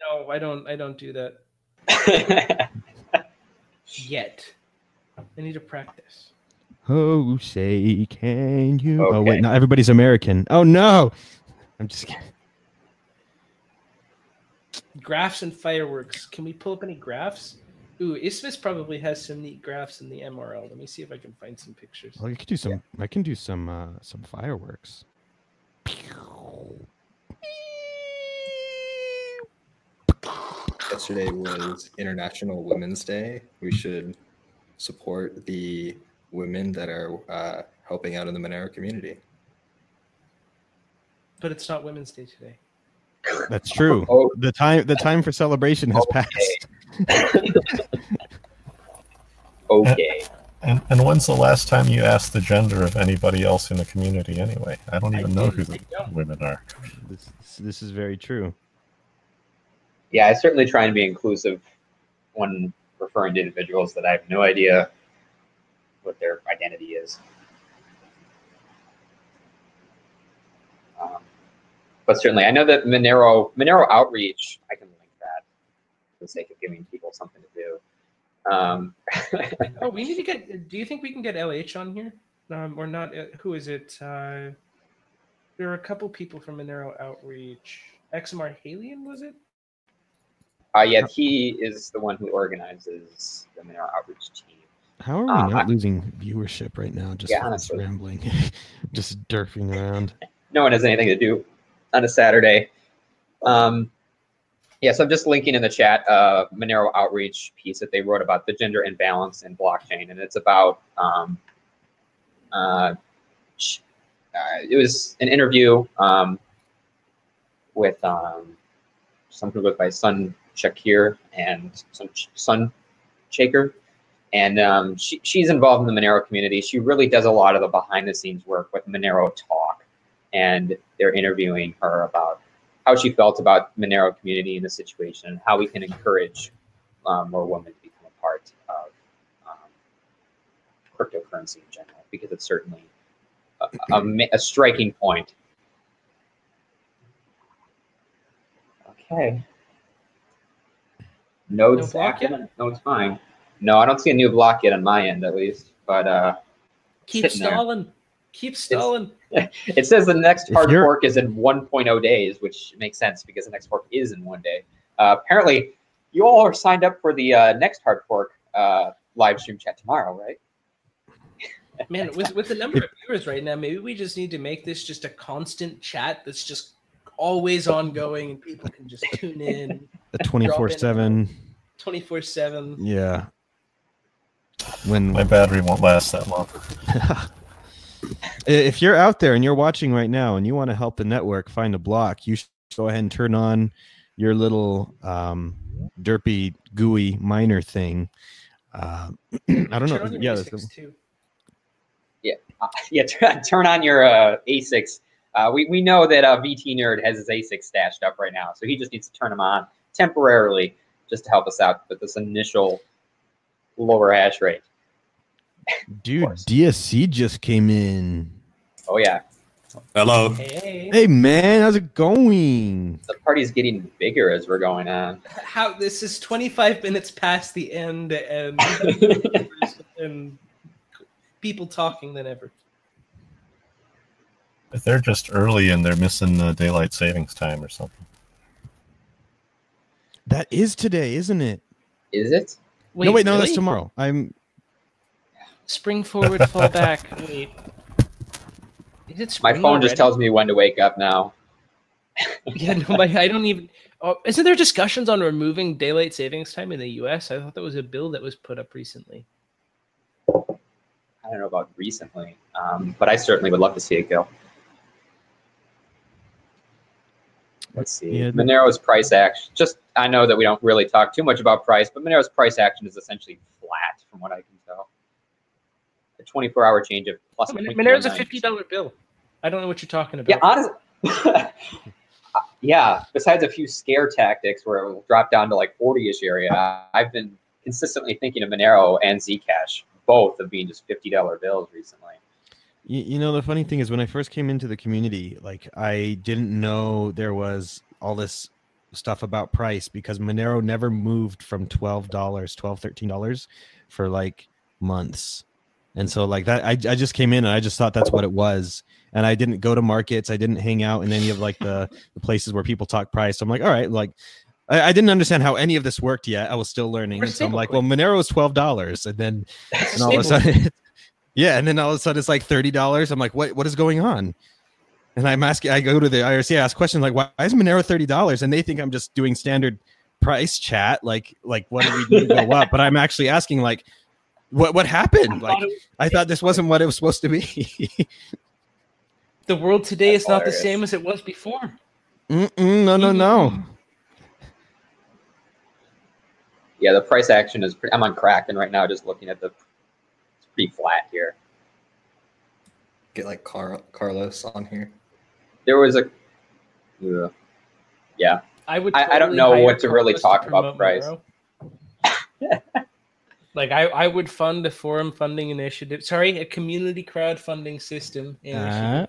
No, I don't. I don't do that yet. I need to practice. Oh, say can you? Oh wait, not everybody's American. Oh no, I'm just kidding. Graphs and fireworks. Can we pull up any graphs? Ooh, Isthmus probably has some neat graphs in the MRL. Let me see if I can find some pictures. Well, you could do some. I can do some uh, some fireworks. Yesterday was International Women's Day. We should support the women that are uh, helping out in the Monero community. But it's not Women's Day today. That's true. Oh. The time the time for celebration has Okay. passed. okay. And, and when's the last time you asked the gender of anybody else in the community anyway? I don't I even know who the women are. This this is very true. Yeah, I certainly try and be inclusive when referring to individuals that I have no idea what their identity is. Um, but certainly, I know that Monero Monero outreach. I can link that for the sake of giving people something to do. Um, Oh, we need to get. Do you think we can get LH on here? Um, or not? uh, Who is it? Uh, there are a couple people from Monero Outreach. XMR Halion, was it? uh, yeah, he is the one who organizes the Monero outreach team. How are we Um, not I- losing viewership right now? Just Yeah, honestly. rambling, just derping around. no one has anything to do on a Saturday. Um, yeah, so I'm just linking in the chat uh, Monero outreach piece that they wrote about the gender imbalance in blockchain, and it's about um, uh, uh, it was an interview um, with um, some who goes by Sun Shakir and some Sun Shaker, and um, she, she's involved in the Monero community. She really does a lot of the behind the scenes work with Monero Talk and they're interviewing her about how she felt about Monero community in the situation and how we can encourage um, more women to become a part of um, cryptocurrency in general, because it's certainly a, a, a striking point. Okay. Nodes No active? Nodes fine. No, I don't see a new block yet on my end, at least. But uh, Keep Sitting there. stalling. Keep stalling. It says the next hard fork is in 1.0 days, which makes sense because the next fork is in one day. Uh, apparently, you all are signed up for the uh, next hard fork uh, live stream chat tomorrow, right? Man, with, with the number of viewers right now, maybe we just need to make this just a constant chat that's just always ongoing and people can just tune in The twenty four seven. 24 7. Yeah. When My battery won't last that long. if you're out there and you're watching right now and you want to help the network find a block, you should go ahead and turn on your little um, derpy gooey miner thing. Uh, I don't Turn know. on your Yeah, ASICs that's- too. Uh, yeah, turn, turn on your uh, ASICs. Uh, we, we know that uh, VT Nerd has his ASICs stashed up right now, so he just needs to turn them on temporarily just to help us out with this initial lower hash rate. Dude. DSC just came in. Oh yeah, Hello. Hey, Hey man, how's it going? the party's getting bigger as we're going on. how this is 25 minutes past the end and and people talking than ever. If they're just early and they're missing the daylight savings time or something. That is today, isn't it? Is it? no, wait, no, that's tomorrow. I'm Spring forward, fall back. Wait. Is it My spring phone just tells me when to wake up now. Yeah, no, but I don't even. Oh, isn't there discussions on removing daylight savings time in the U.S.? I thought that was a bill that was put up recently. I don't know about recently, um, but I certainly would love to see it go. Let's see. Yeah, Monero's price action. Just I know that we don't really talk too much about price, but Monero's price action is essentially flat from what I can tell. A 24-hour change of plus. I mean, 0.49%. Monero's a fifty dollar bill. I don't know what you're talking about. Yeah, honestly. yeah. Besides a few scare tactics where it will drop down to like 40-ish area, I've been consistently thinking of Monero and Zcash, both of being just $50 bills recently. You, you know, the funny thing is when I first came into the community, like I didn't know there was all this stuff about price because Monero never moved from $12, $12, $13 for like months. And so like that, I, I just came in and I just thought that's what it was. And I didn't go to markets. I didn't hang out in any of like the, the places where people talk price. So I'm like, all right, like I, I didn't understand how any of this worked yet. I was still learning. And so I'm like, well, Monero is $12. And then and all of a sudden yeah and then all of a sudden it's like $30 i'm like what what is going on and i'm asking i go to the irc I ask questions like why is monero $30 and they think i'm just doing standard price chat like like what do we do to go up but i'm actually asking like what what happened like i thought this wasn't what it was supposed to be the world today That's is not the hilarious. same as it was before. Mm-mm, no no no mm-hmm. Yeah, the price action is. Pretty, I'm on Kraken right now, just looking at the. It's pretty flat here. Get like Car- Carlos on here. There was a. Ugh. Yeah, I would. I- I don't know what to really Carlos talk about promote price. Monero. like I, I would fund a forum funding initiative. Sorry, a community crowdfunding system initiative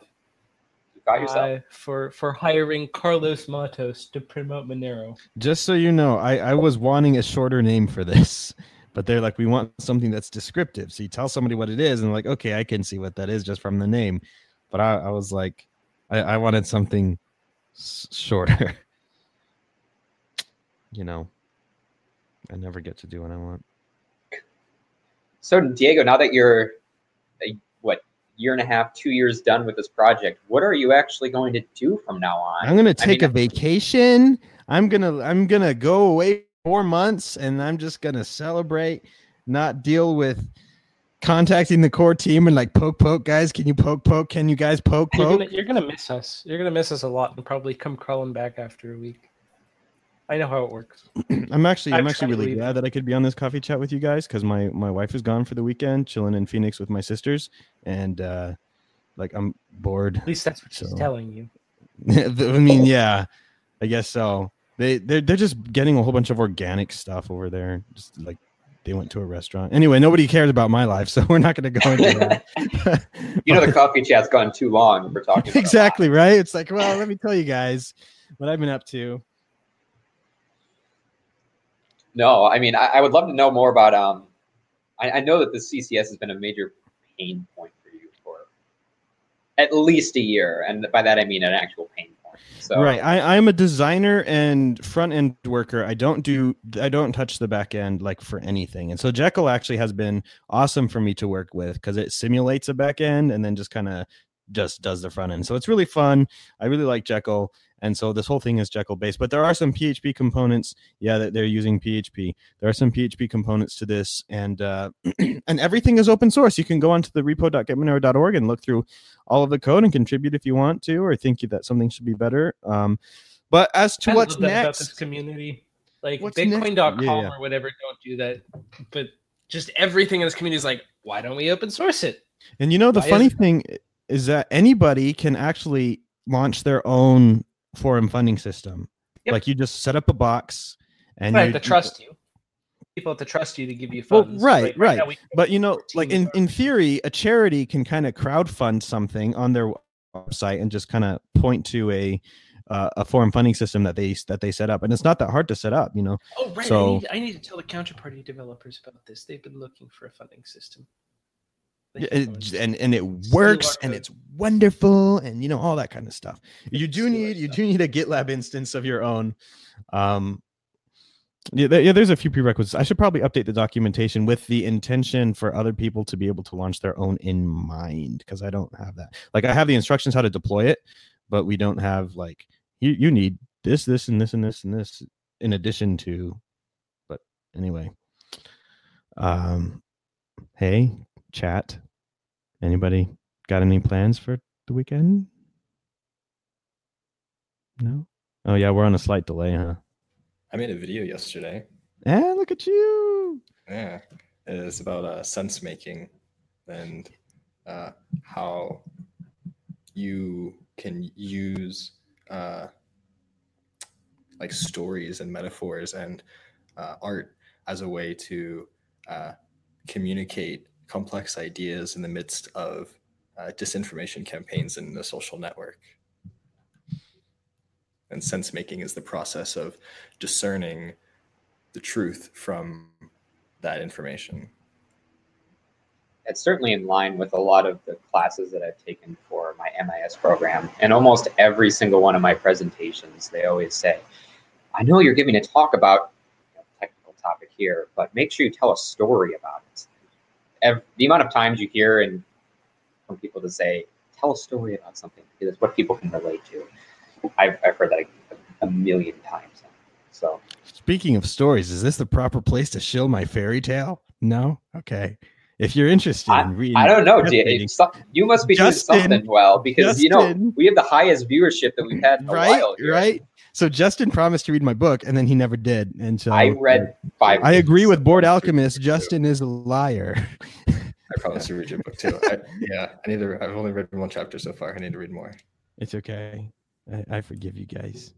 you got uh, for for hiring Carlos Matos to promote Monero. just so you know i i was wanting a shorter name for this but they're like we want something that's descriptive so you tell somebody what it is and like okay i can see what that is just from the name but i, I was like I, I wanted something s- shorter you know i never get to do what i want So Diego, now that you're, a, what year and a half, two years done with this project, what are you actually going to do from now on? i'm gonna I take mean, a vacation i'm gonna i'm gonna go away four months and i'm just gonna celebrate not deal with contacting the core team and like poke poke guys can you poke poke can you guys poke You're poke gonna, you're gonna miss us. You're gonna miss us a lot and probably come crawling back after a week. I know how it works. i'm actually i'm I've actually really leaving. glad that i could be on this coffee chat with you guys because my my wife is gone for the weekend chilling in phoenix with my sisters and uh like i'm bored At least that's what she's telling you. i mean yeah i guess so they they're, they're just getting a whole bunch of organic stuff over there just like they went to a restaurant anyway nobody cares about my life so we're not going to go into that You know the coffee chat's gone too long. We're talking about exactly right it's like well let me tell you guys what i've been up to No, I mean I, I would love to know more about. Um, I, I know that the CCS has been a major pain point for you for at least a year, and by that I mean an actual pain point. So right I, i'm a designer and front end worker i don't do i don't touch the back end like for anything and so jekyll actually has been awesome for me to work with because it simulates a back end and then just kind of just does the front end. So it's really fun. I really like Jekyll. And so this whole thing is Jekyll based, but there are some PHP components. Yeah, that they're using PHP. There are some PHP components to this, and uh, and everything is open source. You can go onto the repo.getmonero.org and look through all of the code and contribute if you want to, or think that something should be better. Um, but as to I what's that about next, this community, like Bitcoin.com Yeah, yeah. or whatever, don't do that. But just everything in this community is like, why don't we open source it? And you know the Why funny is- thing is that anybody can actually launch their own forum funding system. Yep. Like you just set up a box and Right, you to trust you. People have to trust you to give you Well, funds. right, right. we- But you know, like in, in theory, a charity can kind of crowdfund something on their website and just kind of point to a uh, a forum funding system that they that they set up, and it's not that hard to set up. You know, Oh, right. So- I, need, I need to tell the counterparty developers about this. They've been looking for a funding system. They Yeah, can it- and and it works and it's wonderful and you know all that kind of stuff you do need you do need a gitlab instance of your own um yeah, there, yeah there's a few prerequisites. I should probably update the documentation with the intention for other people to be able to launch their own in mind because i don't have that. Like i have the instructions how to deploy it but we don't have like you you need this this and this and this and this in addition to but anyway. Um hey chat. Anybody got any plans for the weekend? No? Oh yeah we're on a slight delay huh? I made a video yesterday. eh look at you! Yeah, it's about uh, sense making and uh, how you can use uh, like stories and metaphors and uh, art as a way to uh, communicate complex ideas in the midst of uh, disinformation campaigns in the social network. And sense making is the process of discerning the truth from that information. it's certainly in line with a lot of the classes that I've taken for my MIS program. And almost every single one of my presentations, they always say, I know you're giving a talk about a technical topic here, but make sure you tell a story about it. Ev the amount of times you hear and from people to say, tell a story about something, because it's what people can relate to. I've, I've heard that a, a million times. So speaking of stories is this the proper place to shill my fairy tale no okay if you're interested in reading I don't know. Jay. Rating- It's some- You must be Justin, doing something well because you know we have the highest viewership that we've had in a right while. here. right so justin promised to read my book and then he never did and so I read five. i agree with board alchemist justin is a liar I promised to read your book too. I, yeah, I need to. I've only read one chapter so far. I need to read more. it's okay I, I forgive you guys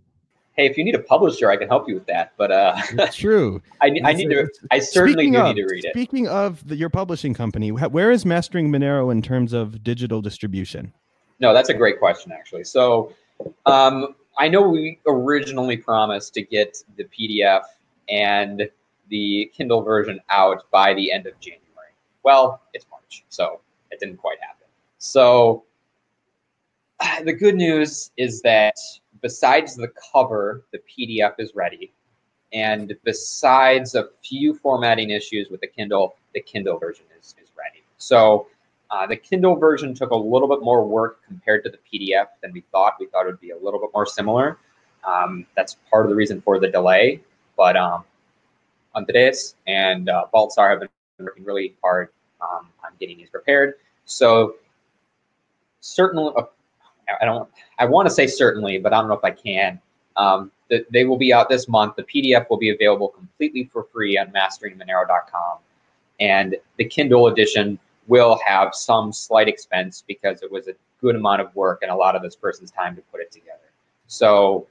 Hey, if you need a publisher, I can help you with that. But uh, it's true I, I need to. I certainly do of, need to read it. Speaking of the, your publishing company, where is Mastering Monero in terms of digital distribution? No, that's a great question, actually. So, um, I know we originally promised to get the PDF and the Kindle version out by the end of January. Well, it's March, so it didn't quite happen. So, the good news is that besides the cover, the PDF is ready. And besides a few formatting issues with the Kindle, the Kindle version is, is ready. So, uh, the Kindle version took a little bit more work compared to the PDF than we thought. We thought it would be a little bit more similar. Um, that's part of the reason for the delay. But um, Andres and uh, Baltzar have been working really hard um, on getting these prepared. So certainly, uh, I don't. I want to say certainly, but I don't know if I can. Um, that they will be out this month. The PDF will be available completely for free on masteringmonero.com, and the Kindle edition will have some slight expense because it was a good amount of work and a lot of this person's time to put it together. So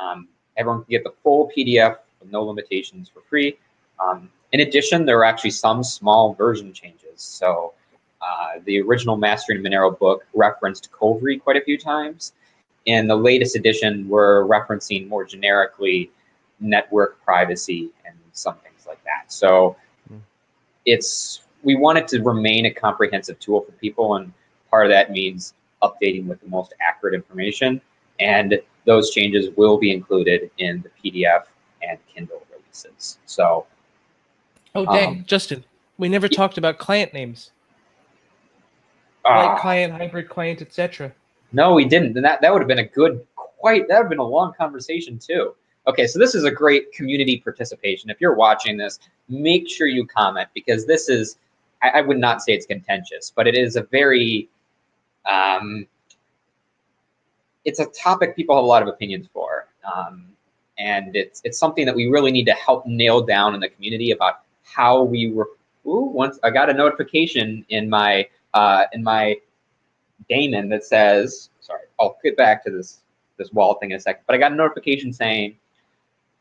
um, everyone can get the full PDF with no limitations for free. Um, in addition, there are actually some small version changes. So uh, the original Mastering Monero book referenced Kovri quite a few times. In the latest edition, we're referencing more generically network privacy and some things like that. So Hmm. it's we want it to remain a comprehensive tool for people, and part of that means updating with the most accurate information. And those changes will be included in the PDF and Kindle releases. So Oh, dang. Um, Justin, we never talked about client names. Ah. like client, hybrid client, etc. No, we didn't. And that, that would have been a good, quite, that would have been a long conversation too. Okay, so this is a great community participation. If you're watching this, make sure you comment because this is, I, I would not say it's contentious, but it is a very, um, it's a topic people have a lot of opinions for. Um, and it's, it's something that we really need to help nail down in the community about how we were. Ooh, once I got a notification in my uh, in my daemon that says, sorry, I'll get back to this this wall thing in a second, but I got a notification saying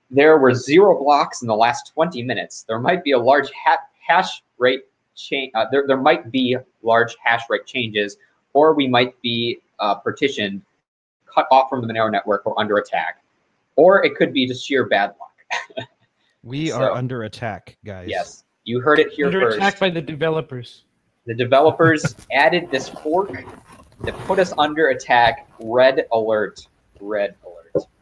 there were zero blocks in the last 20 minutes. There might be a large ha- hash rate change. Uh, there, there might be large hash rate changes, or we might be uh, partitioned, cut off from the Monero network, or under attack, or it could be just sheer bad luck. We So- are under attack, guys. yes, you heard it here Under first. attack by the developers. the developers added this fork that put us under attack. Red alert. Red alert.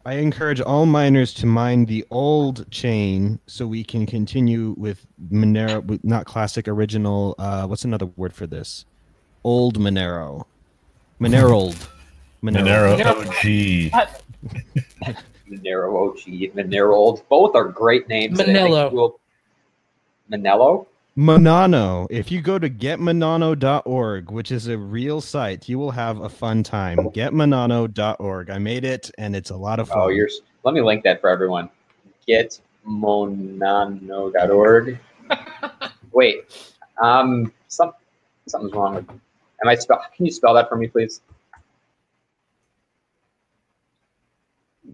I encourage all miners to mine the old chain so we can continue with Monero, with not classic original. Uh, what's another word for this? Old Monero. Monero. Monero Monero. OG. Monero OG, Monero. Both are great names. and I think Manello. we'll- Manello? Monano. If you go to getmonano.org, which is a real site, you will have a fun time. Getmonano.org. I made it, and it's a lot of fun. Oh, you're. Let me link that for everyone. Getmonano.org. Wait. Um. Some. Something's wrong with. Am I spell? Can you spell that for me, please?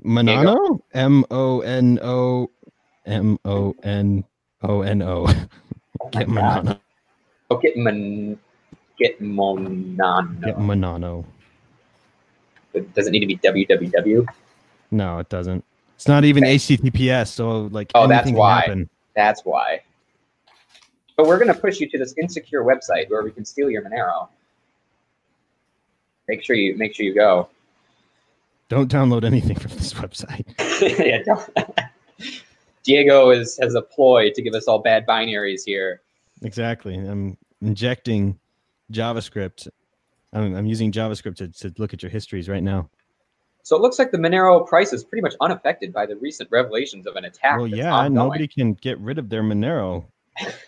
Monano? M O N O M O N O N O. My Get God. Monano. Oh, Getmon. Getmonano. Get Monano. Get Monano. It Does it need to be www? No, it doesn't. It's not even HTTPS, so like Oh, that's why. happen. That's why. But we're going to push you to this insecure website where we can steal your Monero. Make sure you make sure you go. Don't download anything from this website. yeah, don't- Diego is has a ploy to give us all bad binaries here. Exactly. I'm injecting JavaScript. I'm, I'm using JavaScript to, to look at your histories right now. So it looks like the Monero price is pretty much unaffected by the recent revelations of an attack. well, yeah, ongoing. nobody can get rid of their Monero.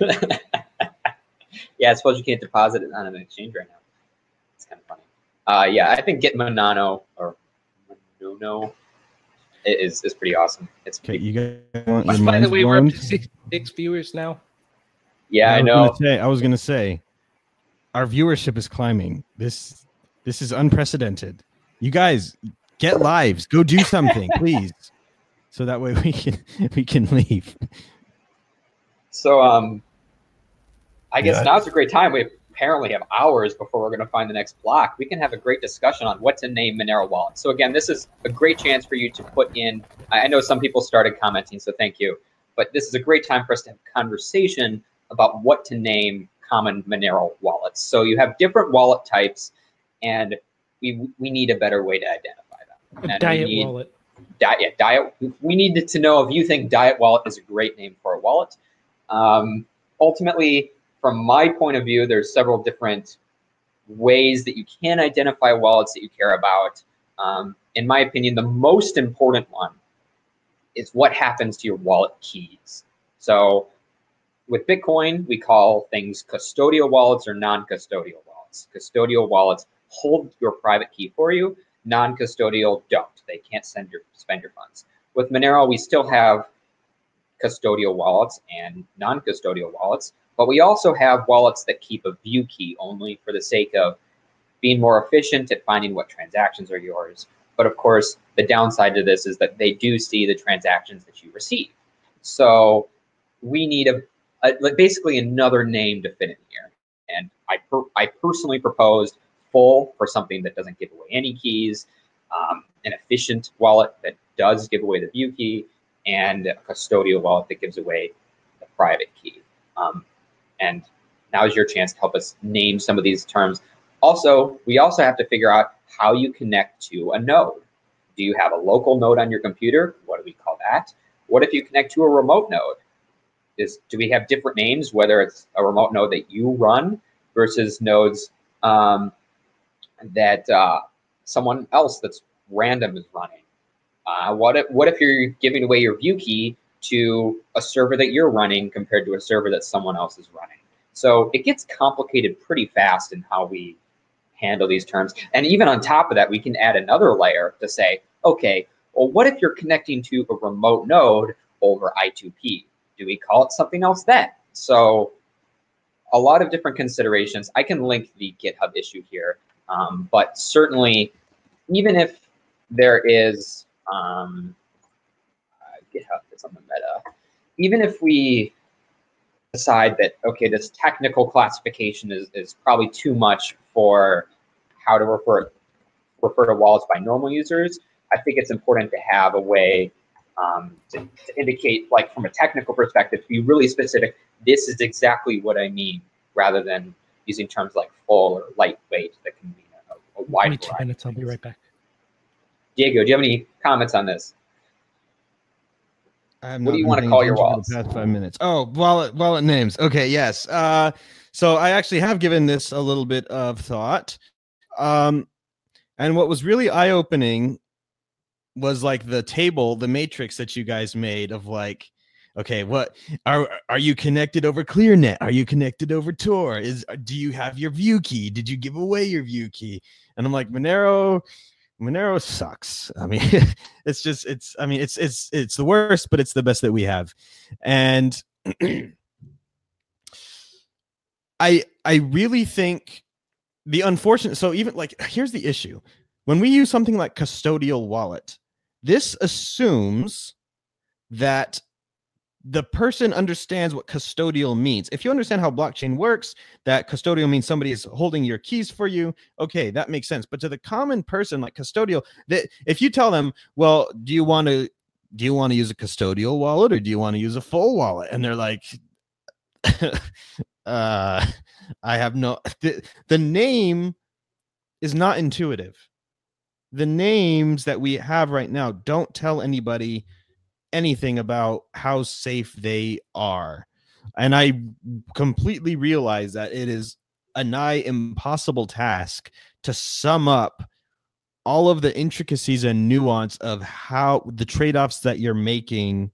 yeah, I suppose you can't deposit it on an exchange right now. It's kind of funny. Uh, yeah, I think Get Monano or Monono is is pretty awesome. It's Okay, you guys want your By the minds way, we're up to six, six viewers now. yeah, I was know. Gonna say, I was gonna say, our viewership is climbing. This this is unprecedented. You guys get lives. Go do something, please, so that way we can we can leave. So um, I guess Yeah. now's a great time. We apparently have hours before we're going to find the next block. We can have a great discussion on what to name Monero Wallet. So again, this is a great chance for you to put in. I know some people started commenting, so thank you. But this is a great time for us to have a conversation about what to name common Monero wallets. So you have different wallet types, and we we need a better way to identify them. And diet need- wallet. Diet, yeah, diet. We needed to know if you think Diet Wallet is a great name for a wallet. Um, ultimately, from my point of view, there's several different ways that you can identify wallets that you care about. Um, in my opinion, the most important one is what happens to your wallet keys. So, with Bitcoin, we call things custodial wallets or non-custodial wallets. Custodial wallets hold your private key for you non-custodial don't. They can't send your spend your funds. With Monero, we still have custodial wallets and non-custodial wallets, but we also have wallets that keep a view key only for the sake of being more efficient at finding what transactions are yours. But of course, the downside to this is that they do see the transactions that you receive. So we need a, a like basically another name to fit in here. And I per, I personally proposed full for something that doesn't give away any keys, um, an efficient wallet that does give away the view key, and a custodial wallet that gives away the private key. Um, and now is your chance to help us name some of these terms. Also, we also have to figure out how you connect to a node. Do you have a local node on your computer? What do we call that? What if you connect to a remote node? Is do we have different names, whether it's a remote node that you run versus nodes um, that uh, someone else that's random is running? Uh, what if what if you're giving away your view key to a server that you're running compared to a server that someone else is running? So it gets complicated pretty fast in how we handle these terms. And even on top of that, we can add another layer to say, okay, well, what if you're connecting to a remote node over I2P? Do we call it something else then? So a lot of different considerations. I can link the GitHub issue here, um, but certainly, even if there is um, Is on the meta, even if we decide that okay, this technical classification is, is probably too much for how to refer refer to wallets by normal users, I think it's important to have a way um, to, to, indicate, like from a technical perspective, to be really specific. This is exactly what I mean, rather than using terms like full or lightweight that can mean a, a wide Wait two minutes. I'll be right back. Diego, do you have any comments on this? What do you want to call your wallets? past five minutes. Oh, wallet wallet names. Okay, yes. Uh, so I actually have given this a little bit of thought. Um, and what was really eye opening was like the table, the matrix that you guys made of like, okay, what are are you connected over ClearNet? Are you connected over Tor? Is do you have your view key? Did you give away your view key? And I'm like, Monero, Monero sucks. I mean, it's just it's I mean, it's it's it's the worst, but it's the best that we have. And I I really think the unfortunate so even like here's the issue. When we use something like custodial wallet, this assumes that the person understands what custodial means. If you understand how blockchain works, that custodial means somebody is holding your keys for you. Okay, that makes sense. But to the common person, like custodial, that if you tell them, well, do you want to do you want to use a custodial wallet or do you want to use a full wallet? And they're like, uh, I have no the, the name is not intuitive the names that we have right now don't tell anybody anything about how safe they are. And I completely realize that it is a nigh impossible task to sum up all of the intricacies and nuance of how the trade-offs that you're making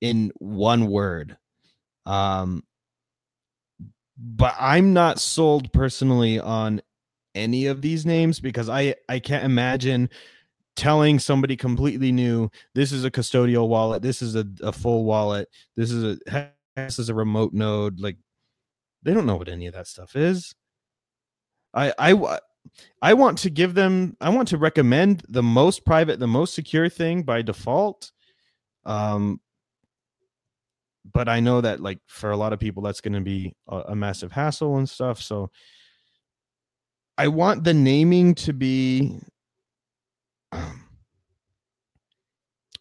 in one word. Um but I'm not sold personally on any of these names because I I can't imagine telling somebody completely new this is a custodial wallet this is a, a full wallet this is a this is a remote node like they don't know what any of that stuff is. I i i want to give them i want to recommend the most private the most secure thing by default um but i know that like for a lot of people that's going to be a, a massive hassle and stuff so I want the naming to be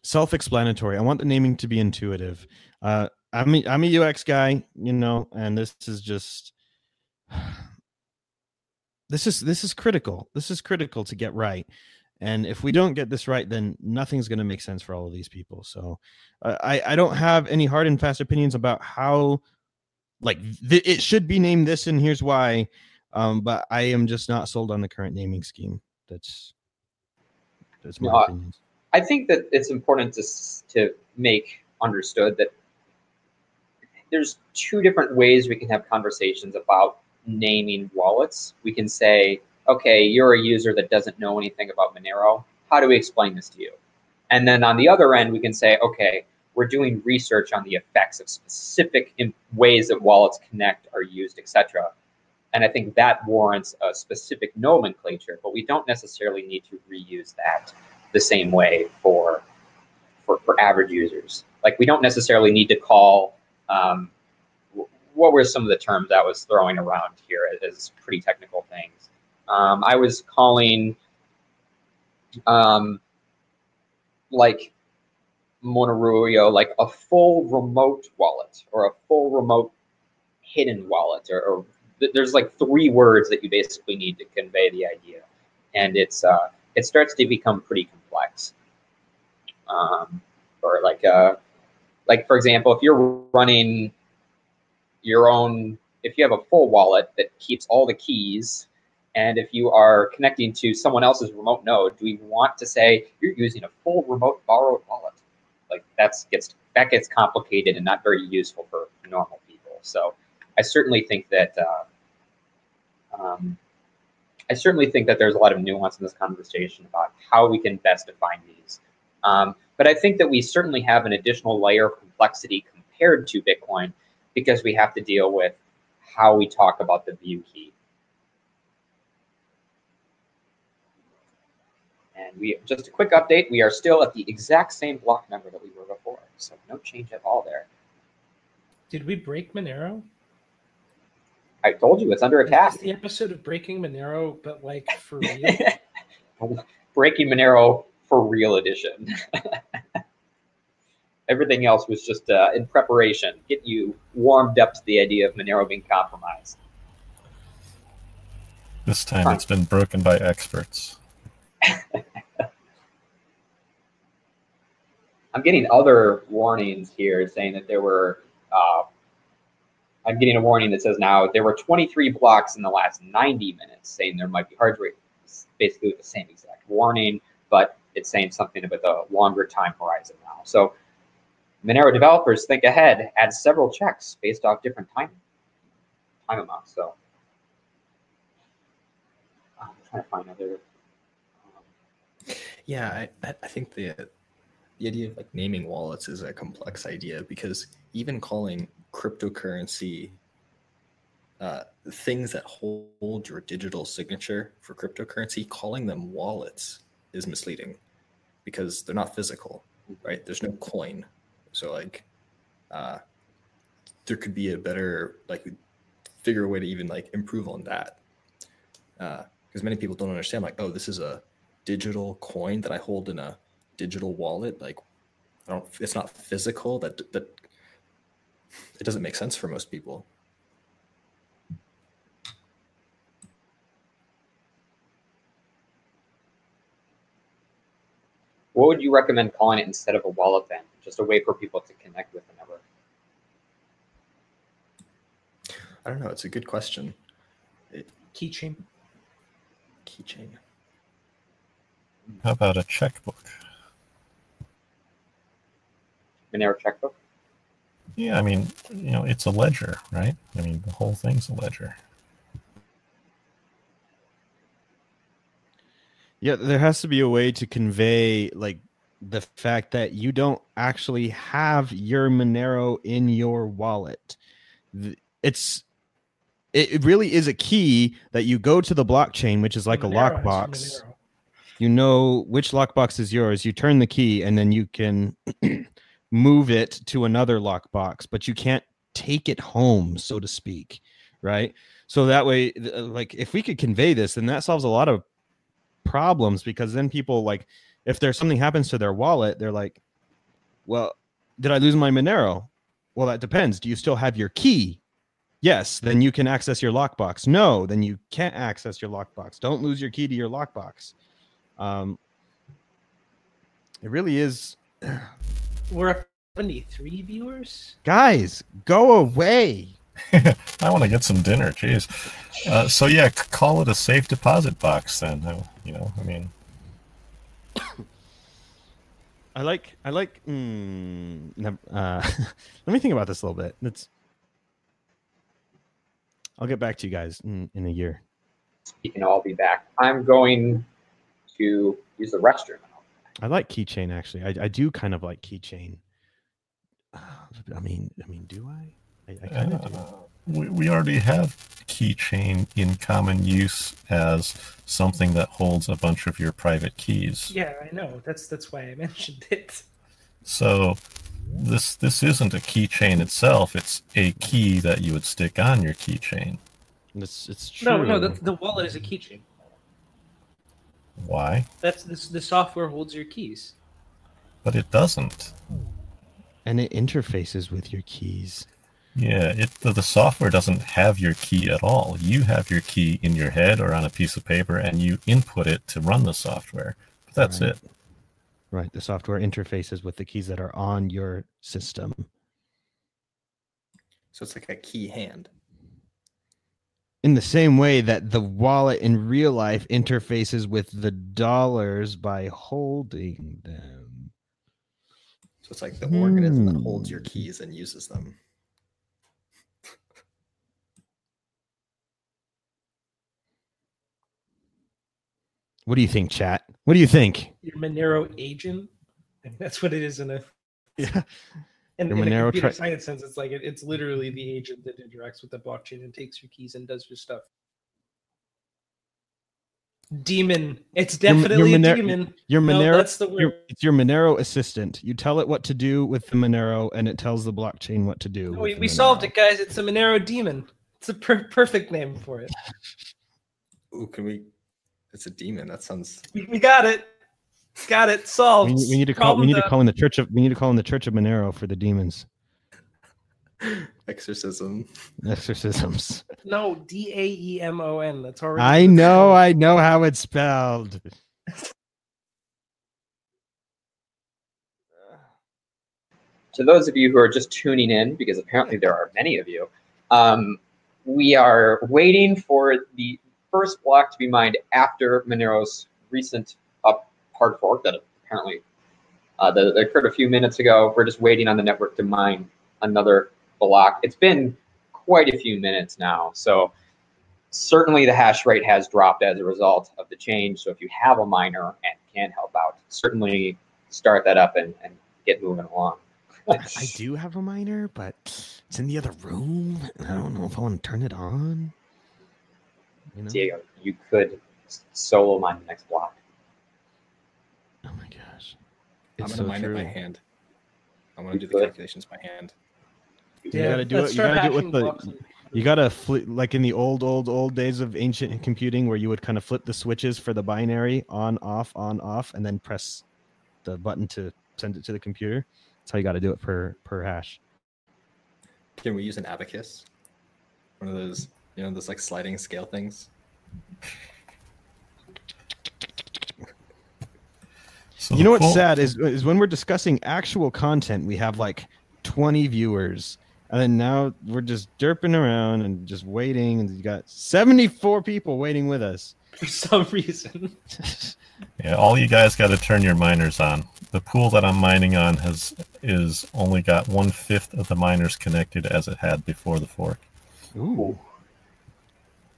self-explanatory. I want the naming to be intuitive. Uh, I'm a, I'm a UX guy, you know, and this is just this is this is critical. This is critical to get right. And if we don't get this right, then nothing's going to make sense for all of these people. So uh, I I don't have any hard and fast opinions about how like th- it should be named this, and here's why. Um, but I am just not sold on the current naming scheme. That's that's my no, opinion. I think that it's important to to make understood that there's two different ways we can have conversations about naming wallets. We can say, okay, you're a user that doesn't know anything about Monero. How do we explain this to you? And then on the other end, we can say, okay, we're doing research on the effects of specific ways that wallets connect, are used, etc. And I think that warrants a specific nomenclature, but we don't necessarily need to reuse that the same way for for, for average users. Like we don't necessarily need to call um, what were some of the terms I was throwing around here as pretty technical things. Um, I was calling um, like Monerujo like a full remote wallet or a full remote hidden wallet or, or there's like three words that you basically need to convey the idea, and it's uh, it starts to become pretty complex. Um, or like uh, like for example, if you're running your own, if you have a full wallet that keeps all the keys And if you are connecting to someone else's remote node, do we want to say you're using a full remote borrowed wallet? Like that's gets that gets complicated and not very useful for normal people. So I certainly think that uh, um, I certainly think that there's a lot of nuance in this conversation about how we can best define these. Um, but I think that we certainly have an additional layer of complexity compared to Bitcoin because we have to deal with how we talk about the view key. And we just a quick update, we are still at the exact same block number that we were before. So no change at all there. Did we break Monero? I told you it's under attack. Is the episode of Breaking Monero, but like for real? Breaking Monero for real edition. Everything else was just uh, in preparation, getting you warmed up to the idea of Monero being compromised. This time it's been broken by experts. I'm getting other warnings here saying that there were. Uh, I'm getting a warning that says now there were 23 blocks in the last 90 minutes, saying there might be hard rate. Basically, the same exact warning, but it's saying something about the longer time horizon now. So, Monero developers think ahead, add several checks based off different time time amounts. So, I'm trying to find other. Um, Yeah, I, I think the the idea of like naming wallets is a complex idea because even calling cryptocurrency uh, things that hold your digital signature for cryptocurrency, calling them wallets is misleading because they're not physical, right? There's no coin, so like uh, there could be a better like figure a way to even like improve on that because many people don't understand like oh this is a digital coin that I hold in a digital wallet. Like, I don't. It's not physical. That that it doesn't make sense for most people. what would you recommend calling it instead of a wallet then? Just a way for people to connect with the network. I don't know. It's a good question. Keychain. Keychain. How about a checkbook? Monero checkbook. Yeah, I mean, you know, it's a ledger, right? I mean, the whole thing's a ledger. Yeah, there has to be a way to convey like the fact that you don't actually have your Monero in your wallet. It's it it really is a key that you go to the blockchain, which is like a Monero has lockbox. You know which lockbox is yours. You turn the key, and then you can move it to another lockbox, but you can't take it home, so to speak, right? So that way, uh, like if we could convey this, then that solves a lot of problems because then people like if there's something happens to their wallet, they're like, "Well, did I lose my Monero?" Well, that depends. Do you still have your key? Yes, then you can access your lockbox. No, then you can't access your lockbox. Don't lose your key to your lockbox. Um, it really is, We're up 73 viewers. guys. Go away. I want to get some dinner. Jeez. Uh, so yeah, call it a safe deposit box then. You know, I mean, I like. I like. Mm, uh, let me think about this a little bit. Let's. I'll get back to you guys in, in a year. Speaking of, I'll be back. I'm going to use the restroom. I like keychain actually. I, I do kind of like keychain. Uh, I mean, I mean, do I? I, I kind of do. uh, we, we already have keychain in common use as something that holds a bunch of your private keys. Yeah, I know. That's that's why I mentioned it. So this this isn't a keychain itself. It's a key that you would stick on your keychain. It's it's true. No, no, the, the wallet is a keychain. Why? That's this, the software holds your keys. But it doesn't. and it interfaces with your keys. Yeah, it the, the software doesn't have your key at all. You have your key in your head or on a piece of paper, and you input it to run the software. But that's Right. it. Right. The software interfaces with the keys that are on your system. So it's like a key hand. In the same way that the wallet in real life interfaces with the dollars by holding them. So it's like the organism that holds Hmm. your keys and uses them. What do you think, chat? What do you think? Your Monero agent. That's what it is in a Yeah. In, Your in a Monero computer tri- science sense. It's like it, it's literally the agent that interacts with the blockchain and takes your keys and does your stuff. Demon. It's Your- your definitely a Moner- demon. Your No, Monero, that's the your, word. it's your Monero assistant. You tell it what to do with the Monero, and it tells the blockchain what to do. No, we, we solved it, guys. It's a Monero demon. It's a per- perfect name for it. Ooh, can we? It's a demon. That sounds. We, we got it. Got it solved. We, need- we need to call. We Problem need to call in the church of. We need to call in the Church of Monero for the demons Exorcism. exorcisms. No, D A E M O N. That's already. I know. I know how it's spelled. to those of you who are just tuning in, because apparently there are many of you, um, we are waiting for the first block to be mined after Monero's recent up hard fork that apparently uh, that, that occurred a few minutes ago. We're just waiting on the network to mine another block. It's been quite a few minutes now, so certainly the hash rate has dropped as a result of the change. So if you have a miner and can help out, certainly start that up and, and get moving along. I do have a miner, but it's in the other room. I don't know if I want to turn it on. You know? Diego, you could solo mine the next block. Oh my gosh. I'm gonna so mine it by hand. I want to do the calculations by hand. You gotta do let's it. You gotta do it with the. blocks and- You gotta flip like in the old, old, old days of ancient computing, where you would kind of flip the switches for the binary on, off, on, off, and then press the button to send it to the computer. That's how you got to do it per per hash. Can we use an abacus? One of those, you know, those like sliding scale things. So you know what's cool- sad is is when we're discussing actual content, we have like 20 viewers, and then now we're just derping around and just waiting, and you got 74 people waiting with us. for some reason. Yeah, all you guys got to turn your miners on. The pool that I'm mining on has is only got one fifth of the miners connected as it had before the fork. Ooh.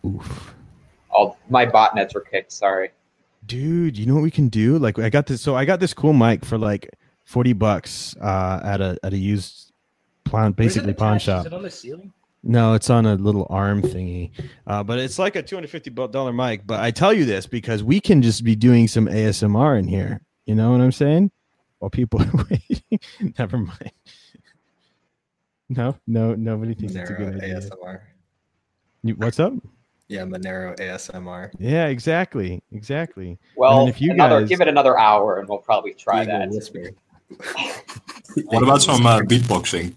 Oof. All my botnets were kicked. Sorry. Dude, you know what we can do? Like I got this so I got this cool mic for like 40 bucks uh at a at a used pawn Where's it basically pawn shop. Is it on the ceiling? No, it's on a little arm thingy. Uh, but it's like a $250 mic. But I tell you this because we can just be doing some ASMR in here. You know what I'm saying? While people are waiting. Never mind. No, no, nobody thinks it's a good idea. ASMR. You- What's up? Yeah, Monero ASMR. Yeah, exactly. Exactly. Well, if you another, guys- give it another hour, and we'll probably try Diego that. Whisper. What about some uh, beatboxing?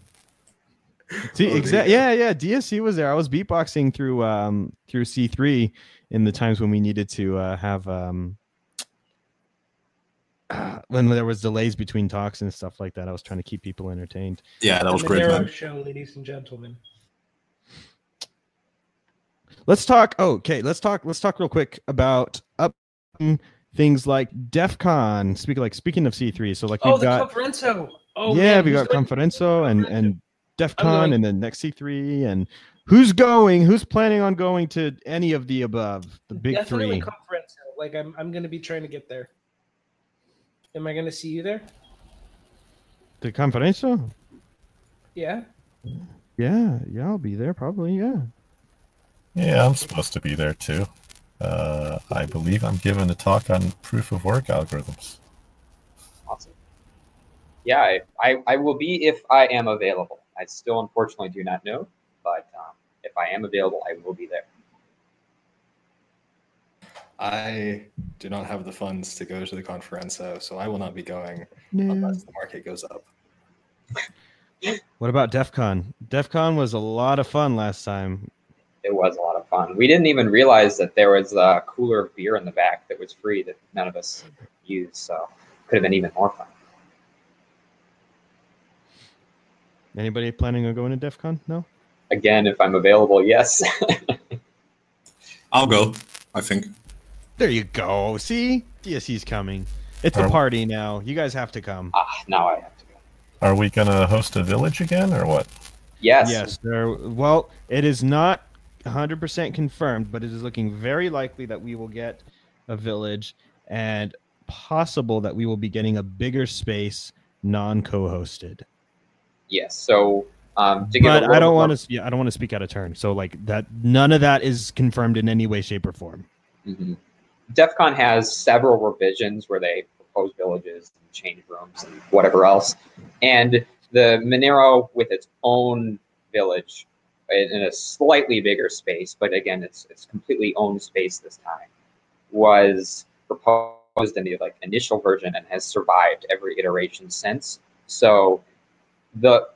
See, Oh, exactly. Yeah, yeah. DSC was there. I was beatboxing through um through C3 in the times when we needed to uh, have um when there was delays between talks and stuff like that. I was trying to keep people entertained. Yeah, that was the great, man. show, ladies and gentlemen. Let's talk. Oh, okay, let's talk. Let's talk real quick about up things like DEF CON. Speaking like speaking of C3, so like Oh, we've the got Konferenco. Oh, yeah, man, we got going- Konferenco and and DEF CON and then next C3 and who's going? Who's planning on going to any of the above? The big Definitely three. Konferenco. Like I'm, I'm gonna be trying to get there. Am I gonna see you there? The Konferenco? Yeah. Yeah, yeah, I'll be there probably. Yeah. Yeah, I'm supposed to be there too. Uh, I believe I'm giving a talk on proof of work algorithms. Awesome. Yeah, I, I, I will be if I am available. I still unfortunately do not know, but um, if I am available, I will be there. I do not have the funds to go to the Konferenco, so I will not be going No. unless the market goes up. What about DEF CON? DEF CON was a lot of fun last time. It was a lot of fun. We didn't even realize that there was a cooler of beer in the back that was free that none of us used, so could have been even more fun. Anybody planning on going to DEF CON? No? Again, if I'm available, yes. I'll go. I think. There you go. See, DSC's coming. It's a Are- party now. You guys have to come. Ah, now I have to go. Are we gonna host a village again, or what? Yes. Yes. There. Well, it is not 100% confirmed, but it is looking very likely that we will get a village and possible that we will be getting a bigger space non-co-hosted. Yes. So um, to But I don't want to. Yeah, I don't want to speak out of turn. So like that, none of that is confirmed in any way, shape, or form. Mhm. DEF CON has several revisions where they propose villages and change rooms and whatever else. And the Monero with its own village in a slightly bigger space, but again, it's it's completely owned space this time, was proposed in the like initial version and has survived every iteration since. So the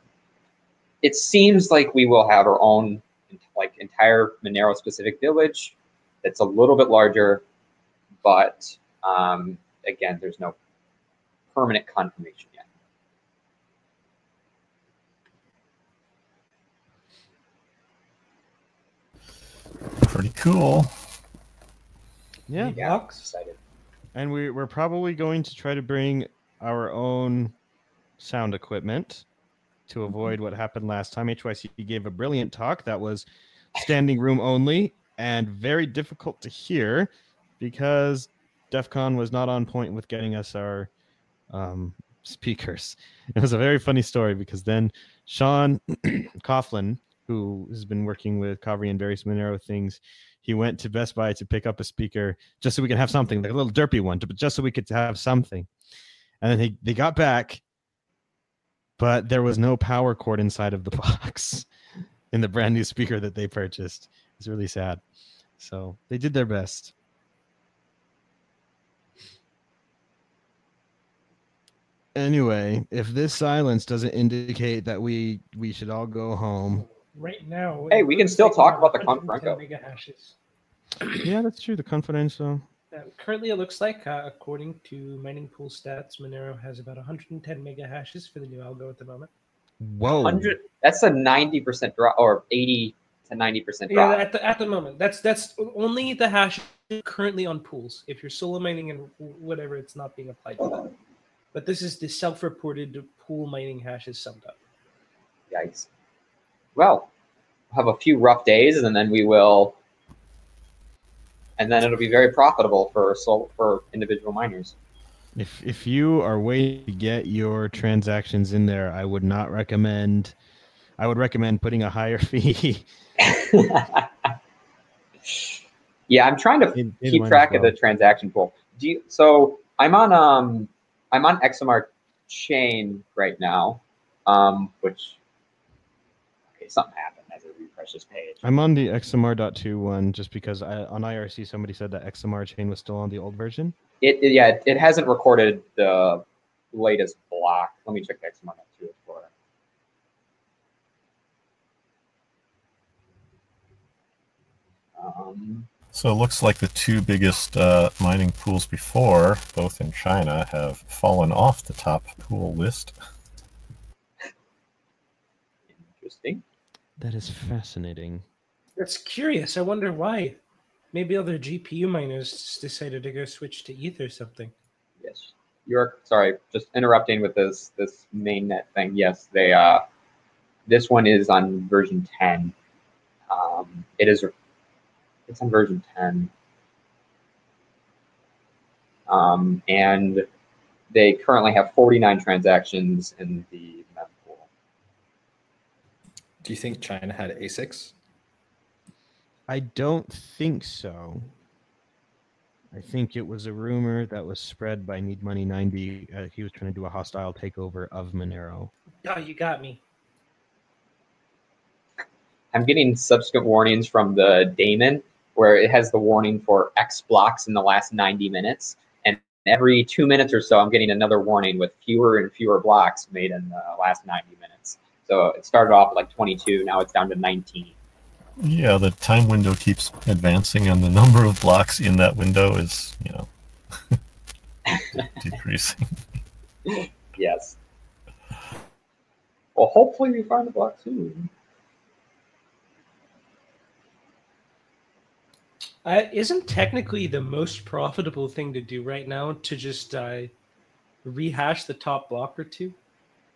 it seems like we will have our own like entire Monero specific village that's a little bit larger, but um, again, there's no permanent confirmation yet. Pretty cool. Yeah. Yeah, excited. And we, we're probably going to try to bring our own sound equipment to avoid what happened last time. HYC gave a brilliant talk that was standing room only and very difficult to hear because DEF CON was not on point with getting us our um, speakers. It was a very funny story because then Sean Coughlin, who has been working with Kavri and various Monero things, he went to Best Buy to pick up a speaker just so we can have something, like a little derpy one, but just so we could have something. And then they, they got back, but there was no power cord inside of the box in the brand new speaker that they purchased. It's really sad. So they did their best. Anyway, if this silence doesn't indicate that we we should all go home, Right now. Hey, we can still talk about the 110 Konferenco. megahashes. yeah, that's true. The confidential. Uh, currently, it looks like, uh, according to mining pool stats, Monero has about 110 megahashes for the new algo at the moment. Whoa. 100, that's a 90% drop or 80 to 90% Yeah, at the at the moment, that's that's only the hash currently on pools. If you're solo mining and whatever, it's not being applied to that. But this is the self-reported pool mining hashes summed up. Yikes. Well, we'll have a few rough days and then we will and then it'll be very profitable for for individual miners. If if you are waiting to get your transactions in there, I would not recommend. I would recommend putting a higher fee. yeah, I'm trying to in- in keep track of the transaction pool. Do you, so I'm on um I'm on XMR chain right now, um, which something happened as I refresh this page. I'm on the XMR.to one just because I, on IRC somebody said that XMR chain was still on the old version. It, it yeah, it, it hasn't recorded the latest block. Let me check the XMR two Explorer. Um, So it looks like the two biggest uh, mining pools before, both in China, have fallen off the top pool list. interesting. That is fascinating. That's curious. I wonder why. Maybe other GPU miners decided to go switch to ETH or something. Yes. You're sorry, just interrupting with this this mainnet thing. Yes, they uh this one is on version 10. Um it is it's on version 10. Um and they currently have 49 transactions in the mem pool. Do you think China had ASICs? I don't think so. I think it was a rumor that was spread by Need Money 90. Uh, he was trying to do a hostile takeover of Monero. Oh, you got me. I'm getting subsequent warnings from the daemon where it has the warning for X blocks in the last 90 minutes. And every two minutes or so, I'm getting another warning with fewer and fewer blocks made in the last 90 minutes. So it started off like 22, now it's down to 19. Yeah, the time window keeps advancing, and the number of blocks in that window is, you know, decreasing. Yes. Well, hopefully we find a block soon. Uh, isn't technically the most profitable thing to do right now to just uh, rehash the top block or two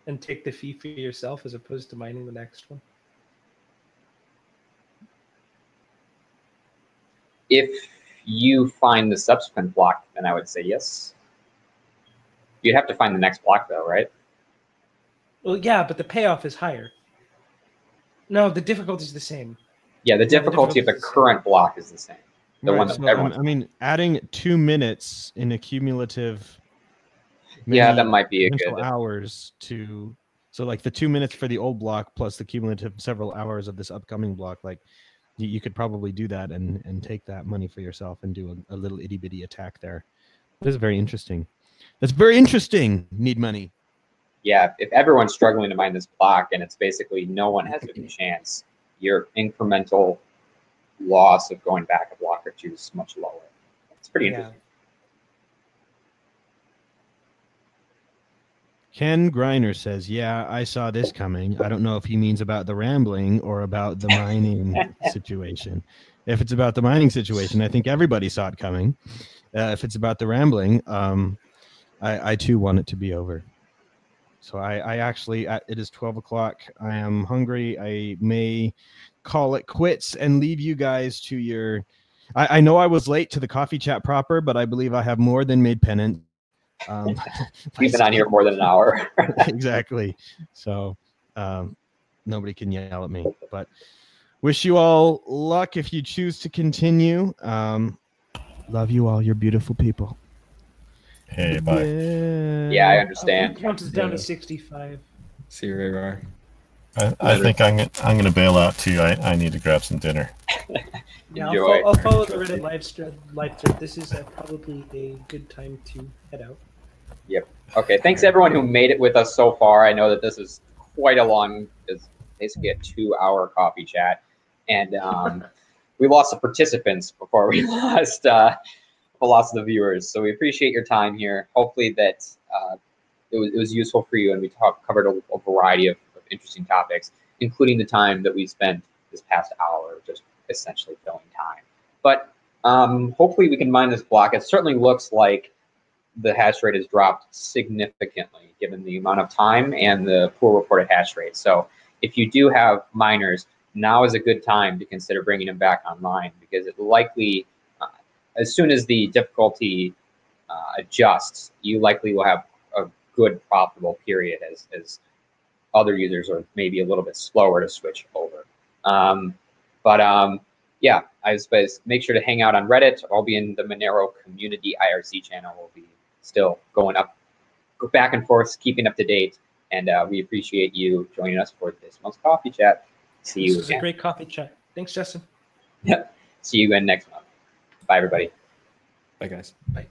and take the fee for yourself as opposed to mining the next one? If you find the subsequent block, then I would say yes. You'd have to find the next block though, right? Well, yeah, but the payoff is higher. No, the difficulty is the same. Yeah, the Yeah, the difficulty of the difficulty the current block is the same. The Right, one that so, everyone. I mean, adding two minutes in a cumulative. Yeah, that might be a good. hours to. So like the two minutes for the old block plus the cumulative several hours of this upcoming block, like you, you could probably do that and and take that money for yourself and do a, a little itty bitty attack there. That is very interesting. That's very interesting. Need money. Yeah, if everyone's struggling to mine this block and it's basically no one has a chance, your incremental loss of going back a block or two is much lower. It's pretty Yeah. interesting. Ken Griner says, "Yeah, I saw this coming. I don't know if he means about the rambling or about the mining situation. If it's about the mining situation, I think everybody saw it coming. Uh, if it's about the rambling, um, I, I too want it to be over. So I, I actually, uh, it is twelve o'clock. I am hungry. I may call it quits and leave you guys to your. I, I know I was late to the coffee chat proper, but I believe I have more than made penance. Um, We've been on here more than an hour. exactly. So um, nobody can yell at me. But wish you all luck if you choose to continue. Um, love you all. You're beautiful people. Hey, bye. yeah, I Uh, understand. count us down Yeah. to 65. See you, rehrar. I, I think I'm gonna- I'm going to bail out too. I, I need to grab some dinner. Yeah, I'll, Enjoy. fo- I'll follow the Reddit live stream. Live thread. This is uh, probably a good time to head out. Okay, thanks everyone who made it with us so far. I know that this is quite a long, it's basically a two-hour coffee chat, and um, we lost the participants before we lost uh, lost the viewers. So we appreciate your time here. Hopefully that uh, it, was, it was useful for you, and we talk, covered a, a variety of, of interesting topics, including the time that we spent this past hour just essentially filling time. But um, hopefully we can mine this block. It certainly looks like the hash rate has dropped significantly given the amount of time and the poor reported hash rate. So if you do have miners, now is a good time to consider bringing them back online because it likely, uh, as soon as the difficulty uh, adjusts, you likely will have a good profitable period as, as other users are maybe a little bit slower to switch over. Um, but um, yeah, I suppose make sure to hang out on Reddit. I'll be in the Monero community IRC channel. We'll be still going up, go back and forth, keeping up to date. And uh, we appreciate you joining us for this month's coffee chat. See you. This you was a great coffee chat. Thanks, Justin. Yep. See you again next month. Bye, everybody. Bye, guys. Bye.